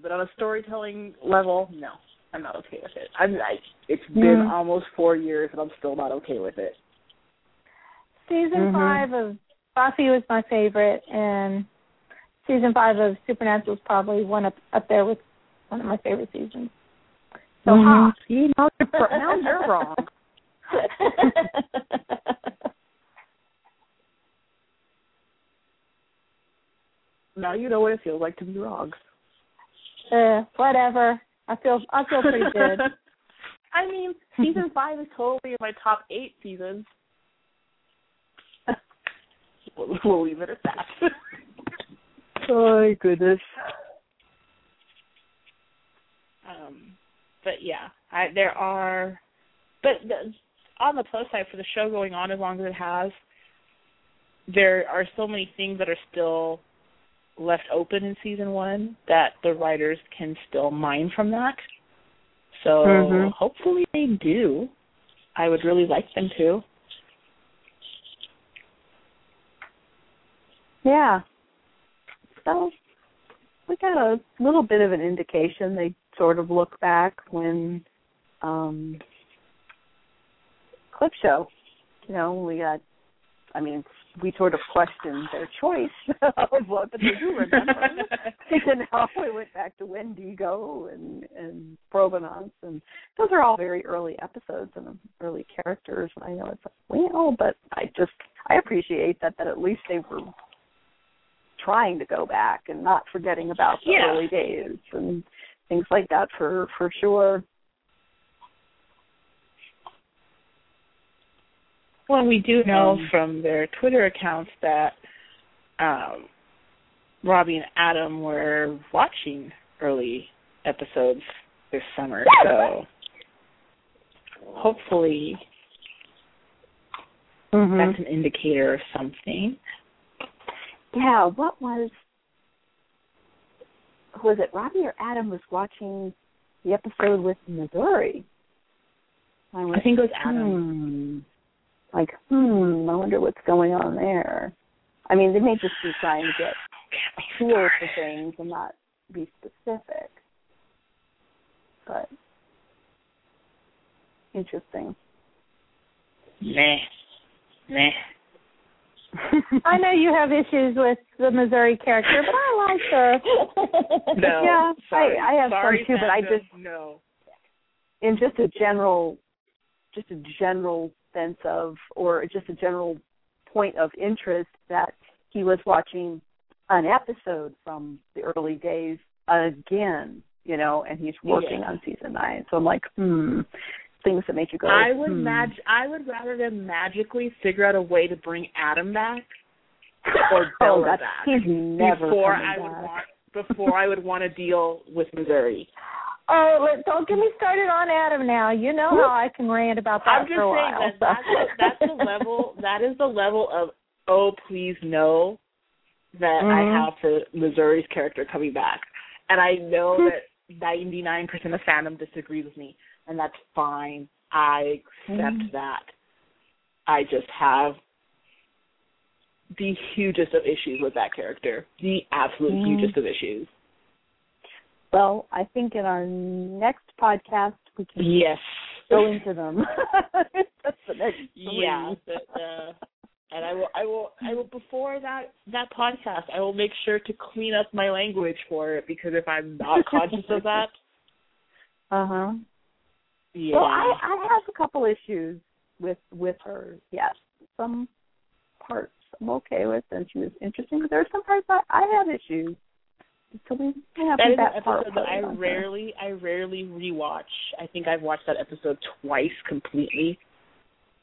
but on a storytelling level, no, I'm not okay with it. I'm. I, it's been mm. almost four years, and I'm still not okay with it. Season mm-hmm. five of Buffy was my favorite, and season five of Supernatural is probably one up up there with one of my favorite seasons. So mm-hmm. ha. See, now you're, now you're wrong. *laughs* *laughs* now you know what it feels like to be wrong. Uh, whatever. I feel I feel pretty good. *laughs* I mean, season *laughs* five is totally in my top eight seasons. we'll, we'll leave it at that. oh my goodness. Um, but yeah, I, there are, but the, on the plus side for the show going on as long as it has, there are so many things that are still left open in season one that the writers can still mine from that. So mm-hmm. hopefully they do. I would really like them to. Yeah. So we got a little bit of an indication. They sort of look back when um clip show. You know, we got I mean, we sort of questioned their choice *laughs* of what but they do remember. *laughs* and how we went back to Wendigo and and Provenance and those are all very early episodes and early characters. And I know it's like, well, but I just I appreciate that that at least they were trying to go back and not forgetting about the yeah. early days and things like that for for sure. Well, we do know um, from their Twitter accounts that um, Robbie and Adam were watching early episodes this summer, so hopefully mm-hmm. that's an indicator of something. Yeah, what was was it Robbie or Adam was watching the episode with Missouri? I, I think it was Adam. Like, hmm, I wonder what's going on there. I mean, they may just be trying to get feel for things and not be specific. But interesting. Meh. Meh. I know you have issues with the Missouri character, but I like her. *laughs* no, yeah, sorry. I, I have sorry, some too, but I just no. In just a general, just a general sense of, or just a general point of interest that he was watching an episode from the early days again, you know, and he's working yeah. on season nine. So I'm like, hmm, things that make you go. I would hmm. mag- I would rather them magically figure out a way to bring Adam back or *laughs* oh, Bella that's, back *laughs* He's never before I back. would want before I would want to deal with Missouri. Oh, let, don't get me started on Adam now. You know how I can rant about that I'm just for a saying while. that that's the, that's the level *laughs* that is the level of oh please no that Mhm. I have for Missouri's character coming back, and I know that 99% of fandom disagrees with me, and that's fine. I accept Mhm. that. I just have the hugest of issues with that character. The absolute Mhm. hugest of issues. Well, I think in our next podcast we can Yes. go into them. *laughs* That's the next three. Yeah. The, the, and I will I will I will before that that podcast I will make sure to clean up my language for it because if I'm not conscious of that, *laughs* Uh huh. yeah. Well, I I have a couple issues with with her. Yes, some parts I'm okay with, and she was interesting. But there are some parts I I have issues. So we have that is that episode that I rarely I rarely rewatch. I think I've watched that episode twice completely.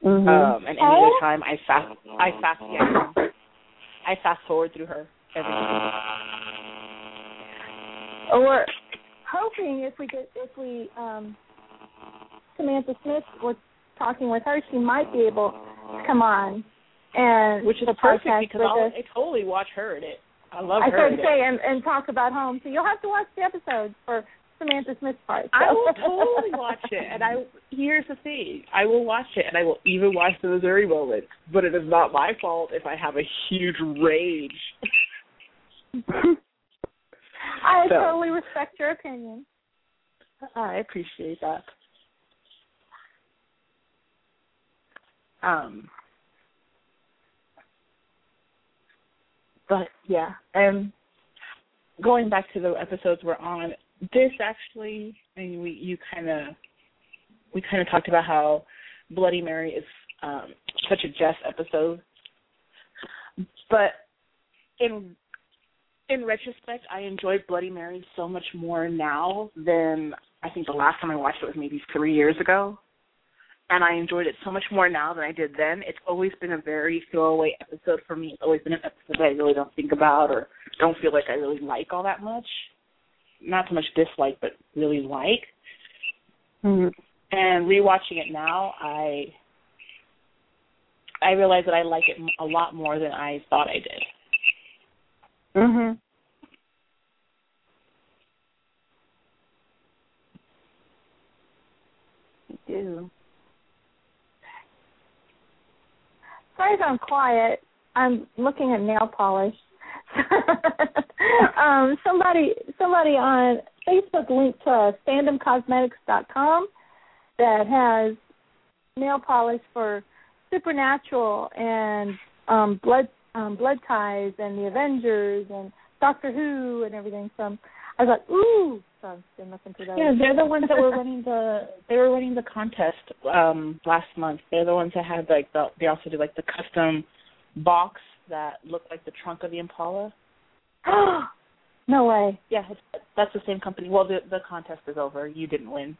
Mhm. Um, and any other time I fast I fast yeah, I fast forward through her every time. Or we're hoping if we get if we um Samantha Smith was talking with her, she might be able to come on and Which is perfect because I'll. I totally watch her in it. I love I her. started in to it. say and, and talk about home. So you'll have to watch the episode for Samantha Smith's part. I will totally *laughs* watch it, and I here's the thing: I will watch it, and I will even watch the Missouri moment. But it is not my fault if I have a huge rage. *laughs* I So- totally respect your opinion. I appreciate that. Um, but yeah, and going back to the episodes we're on, this actually, I mean, we you kind of we kind of talked about how Bloody Mary is um, such a Jess episode, but in in retrospect, I enjoyed Bloody Mary so much more now than I think the last time I watched it was maybe three years ago. And I enjoyed it so much more now than I did then. It's always been a very throwaway episode for me. It's always been an episode that I really don't think about or don't feel like I really like all that much. Not so much dislike, but really like. Mhm. And rewatching it now, I I realize that I like it a lot more than I thought I did. Mhm. You do. Sorry if I'm quiet. I'm looking at nail polish. *laughs* um, somebody somebody on Facebook linked to fandomcosmetics.com that has nail polish for Supernatural and um, blood um, blood ties and the Avengers and Doctor Who and everything. So I was like, ooh. So I've been looking through those. Yeah, they're the ones that were *laughs* running the they were running the contest um last month. They're the ones that had like the they also did like the custom box that looked like the trunk of the Impala. *gasps* no way. Yeah, that's the same company. Well, the the contest is over. You didn't win.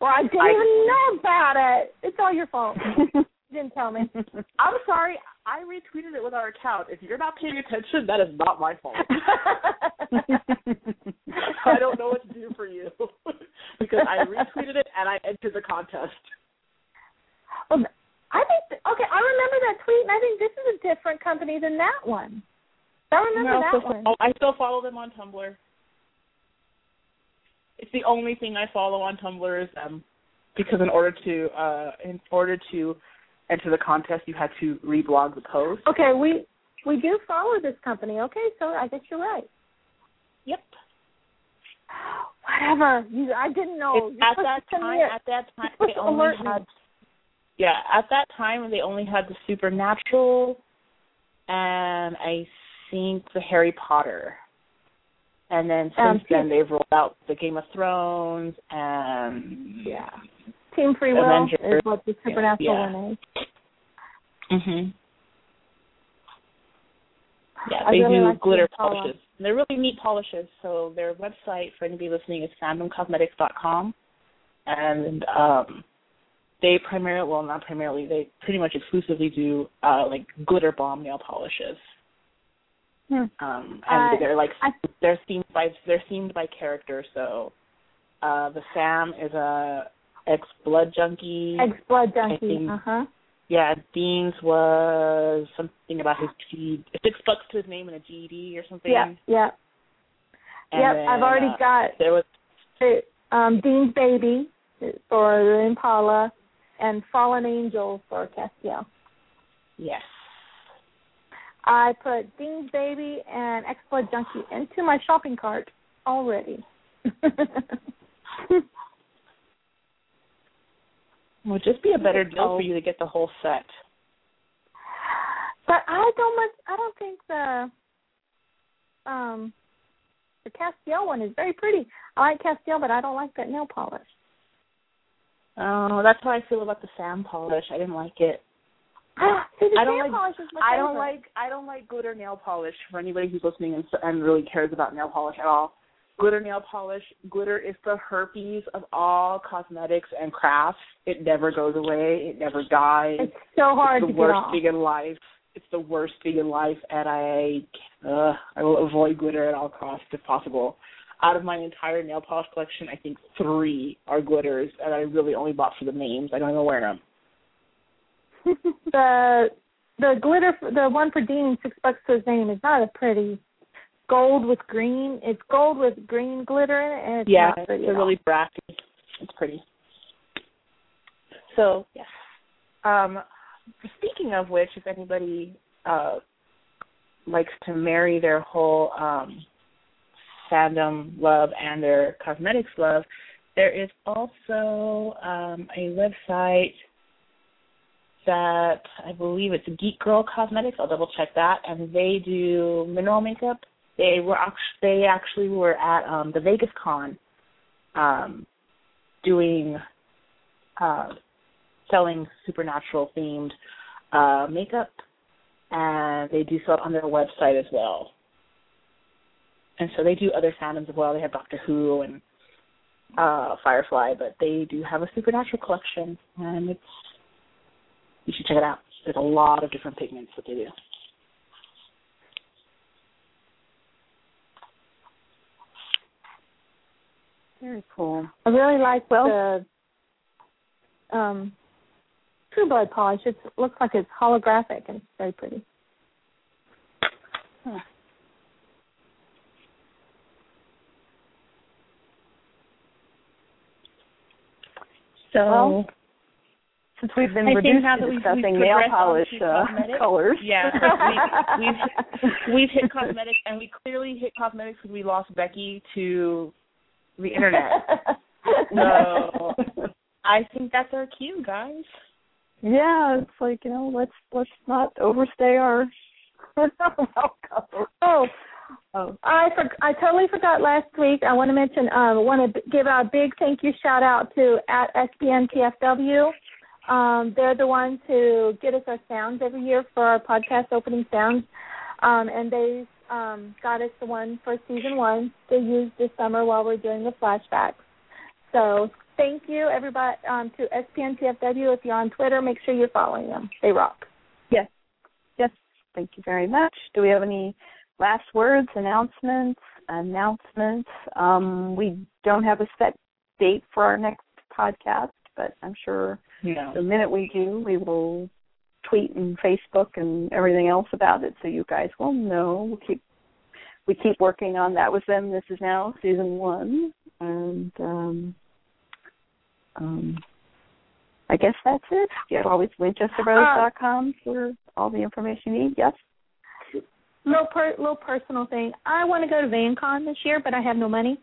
Well, I didn't I- even know about it. It's all your fault. *laughs* didn't tell me. *laughs* I'm sorry. I retweeted it with our account. If you're not paying attention, that is not my fault. *laughs* I don't know what to do for you *laughs* because I retweeted it and I entered the contest. Well, I think okay. I remember that tweet, and I think this is a different company than that one. I remember No, that still one. follow- I still follow them on Tumblr. It's the only thing I follow on Tumblr is them, because in order to uh in order to enter the contest, you had to reblog the post. Okay, we we do follow this company. Okay, so I guess you're right. Yep. Whatever. You, I didn't know. It's You're at that time, at that time, they only alert had. Yeah, at that time they only had the Supernatural, and I think the Harry Potter. And then Um, since then they've rolled out the Game of Thrones and yeah. Team Free Will Avengers. is what the supernatural Yeah. one is. Mhm. Yeah, I they really do like glitter polishes. They're really neat polishes. So their website for anybody listening is fandomcosmetics.com, and um, they primarily, well, not primarily, they pretty much exclusively do uh, like glitter bomb nail polishes. Hmm. Um, and Uh, they're like I- they're themed by they're themed by character. So uh, the Sam is a ex blood junkie. Ex blood junkie. Uh huh. Yeah, Dean's was something about his G six bucks to his name and a GED or something. Yeah. Yeah. And yep. then, I've already uh, got there was it, um, Dean's Baby for the Impala and Fallen Angel for Castiel. yes. I put Dean's Baby and Ex Blood Junkie into my shopping cart already. *laughs* Would just be a better deal for you to get the whole set. But I don't much. I don't think the um the Castiel one is very pretty. I like Castiel, but I don't like that nail polish. Oh, that's how I feel about the sand polish. I didn't like it. *gasps* See, I don't like- polish is my I don't favorite. like I don't like glitter nail polish for anybody who's listening and, and really cares about nail polish at all. Glitter nail polish, glitter is the herpes of all cosmetics and crafts. It never goes away. It never dies. It's so hard to it's to the get worst off. thing in life. It's the worst thing in life, and I uh, I will avoid glitter at all costs if possible. Out of my entire nail polish collection, I think three are glitters, and I really only bought for the names. I don't even wear them. *laughs* the the glitter, the one for Dean, six bucks to his name, is not a pretty gold with green. It's gold with green glitter in it, and it's yeah, not pretty. they're at all. really brassy. It's pretty. So yeah. Um, speaking of which, if anybody uh, likes to marry their whole um, fandom love and their cosmetics love, there is also um, a website that I believe it's Geek Girl Cosmetics. I'll double check that, and they do mineral makeup. They were they actually were at um, the Vegas Con um, doing uh, selling supernatural themed uh, makeup, and they do sell it on their website as well. And so they do other fandoms as well. They have Doctor Who and uh, Firefly, but they do have a supernatural collection, and it's you should check it out. There's a lot of different pigments that they do. Very cool. I really like Well- the um True Blood polish. It looks like it's holographic and it's very pretty. So Well, Since we've been I reduced to that we've- discussing we've nail polish uh, colors. Yeah, we, we've *laughs* we've hit cosmetics, and we clearly hit cosmetics because we lost Becky to the internet. *laughs* So I think that's our cue, guys. yeah, it's like you know, let's let's not overstay our *laughs* welcome. Oh, Oh, I for, I totally forgot last week. I want to mention. Uh, want to give a big thank you shout out to at SPNTFW. Um, they're the ones who get us our sounds every year for our podcast opening sounds, um, and they um, got us the one for season one to use this summer while we're doing the flashbacks. So thank you everybody um, to SPNTFW. If you're on Twitter, make sure you're following them. They rock. yes, Yes. thank you very much. Do we have any last words, announcements, announcements? Um, we don't have a set date for our next podcast, but I'm sure No. the minute we do, we will tweet and Facebook and everything else about it, so you guys will know. We'll keep we keep working on that with them. This is now season one, and um, um, I guess that's it. You always WinchesterBrothers.com for all the information you need. Yes. little per, little personal thing. I want to go to VanCon this year, but I have no money.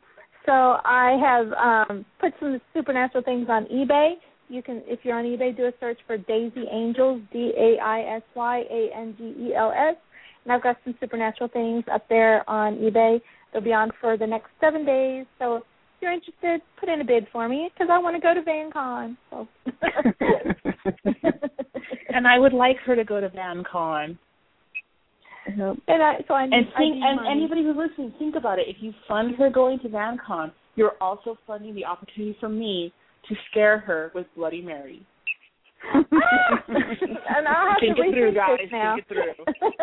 So I have um put some supernatural things on eBay. You can, if you're on eBay, do a search for Daisy Angels, D A I S Y A N G E L S, and I've got some supernatural things up there on eBay. They'll be on for the next seven days. So if you're interested, put in a bid for me because I want to go to VanCon. So. *laughs* And I would like her to go to VanCon. Nope. And I, so I need, And think, need and money. anybody who's listening, think about it. If you fund her going to VanCon, you're also funding the opportunity for me to scare her with Bloody Mary. *laughs* and I'll have Think to it through, rethink guys. this now. Think it through.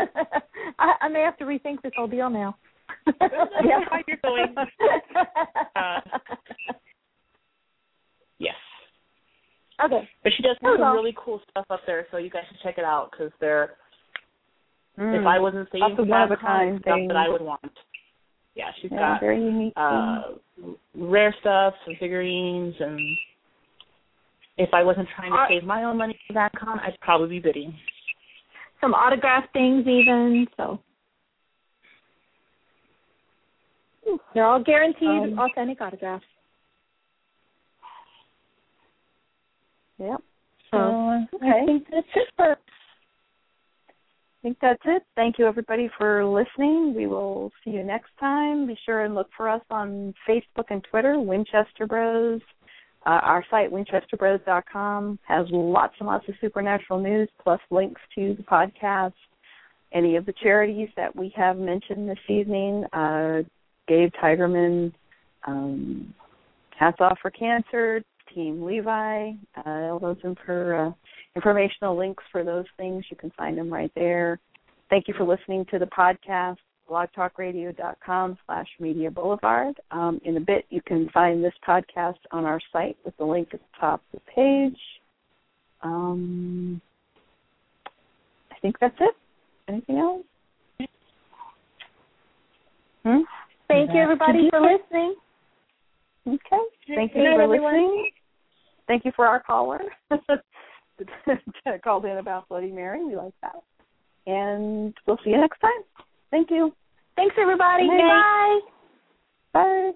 *laughs* I, I may have to rethink this whole deal now. *laughs* Yeah, you're going. Uh, yes. okay. But she does Oh, have some well. really cool stuff up there, so you guys should check it out because they're. Mm. If I wasn't saying Lots of one-of-a-kind stuff things. that I would want. Yeah, she's yeah, got very unique. uh rare stuff, some figurines, and if I wasn't trying to save my own money for that con, I'd probably be bidding. Some autograph things even, so they're all guaranteed Um, authentic autographs. Yep. So okay. I think that's it for think that's it. Thank you everybody for listening. We will see you next time. Be sure and look for us on Facebook and Twitter, Winchester Bros. Uh, our site, winchesterbros.com, has lots and lots of supernatural news, plus links to the podcast, any of the charities that we have mentioned this evening. Uh, Dave Tigerman, um, Hats Off for Cancer, Team Levi, uh, all those for uh, informational links for those things. You can find them right there. Thank you for listening to the podcast blogtalkradio.com slash media boulevard. Um, in a bit, you can find this podcast on our site with the link at the top of the page. Um, I think that's it. Anything else? Hmm? Thank you, everybody, for listening. Okay. Thank you for listening. Thank you for our caller. *laughs* *laughs* Called in about Bloody Mary. We like that. And we'll see you next time. Thank you. Thanks, everybody. Night. Bye. Bye.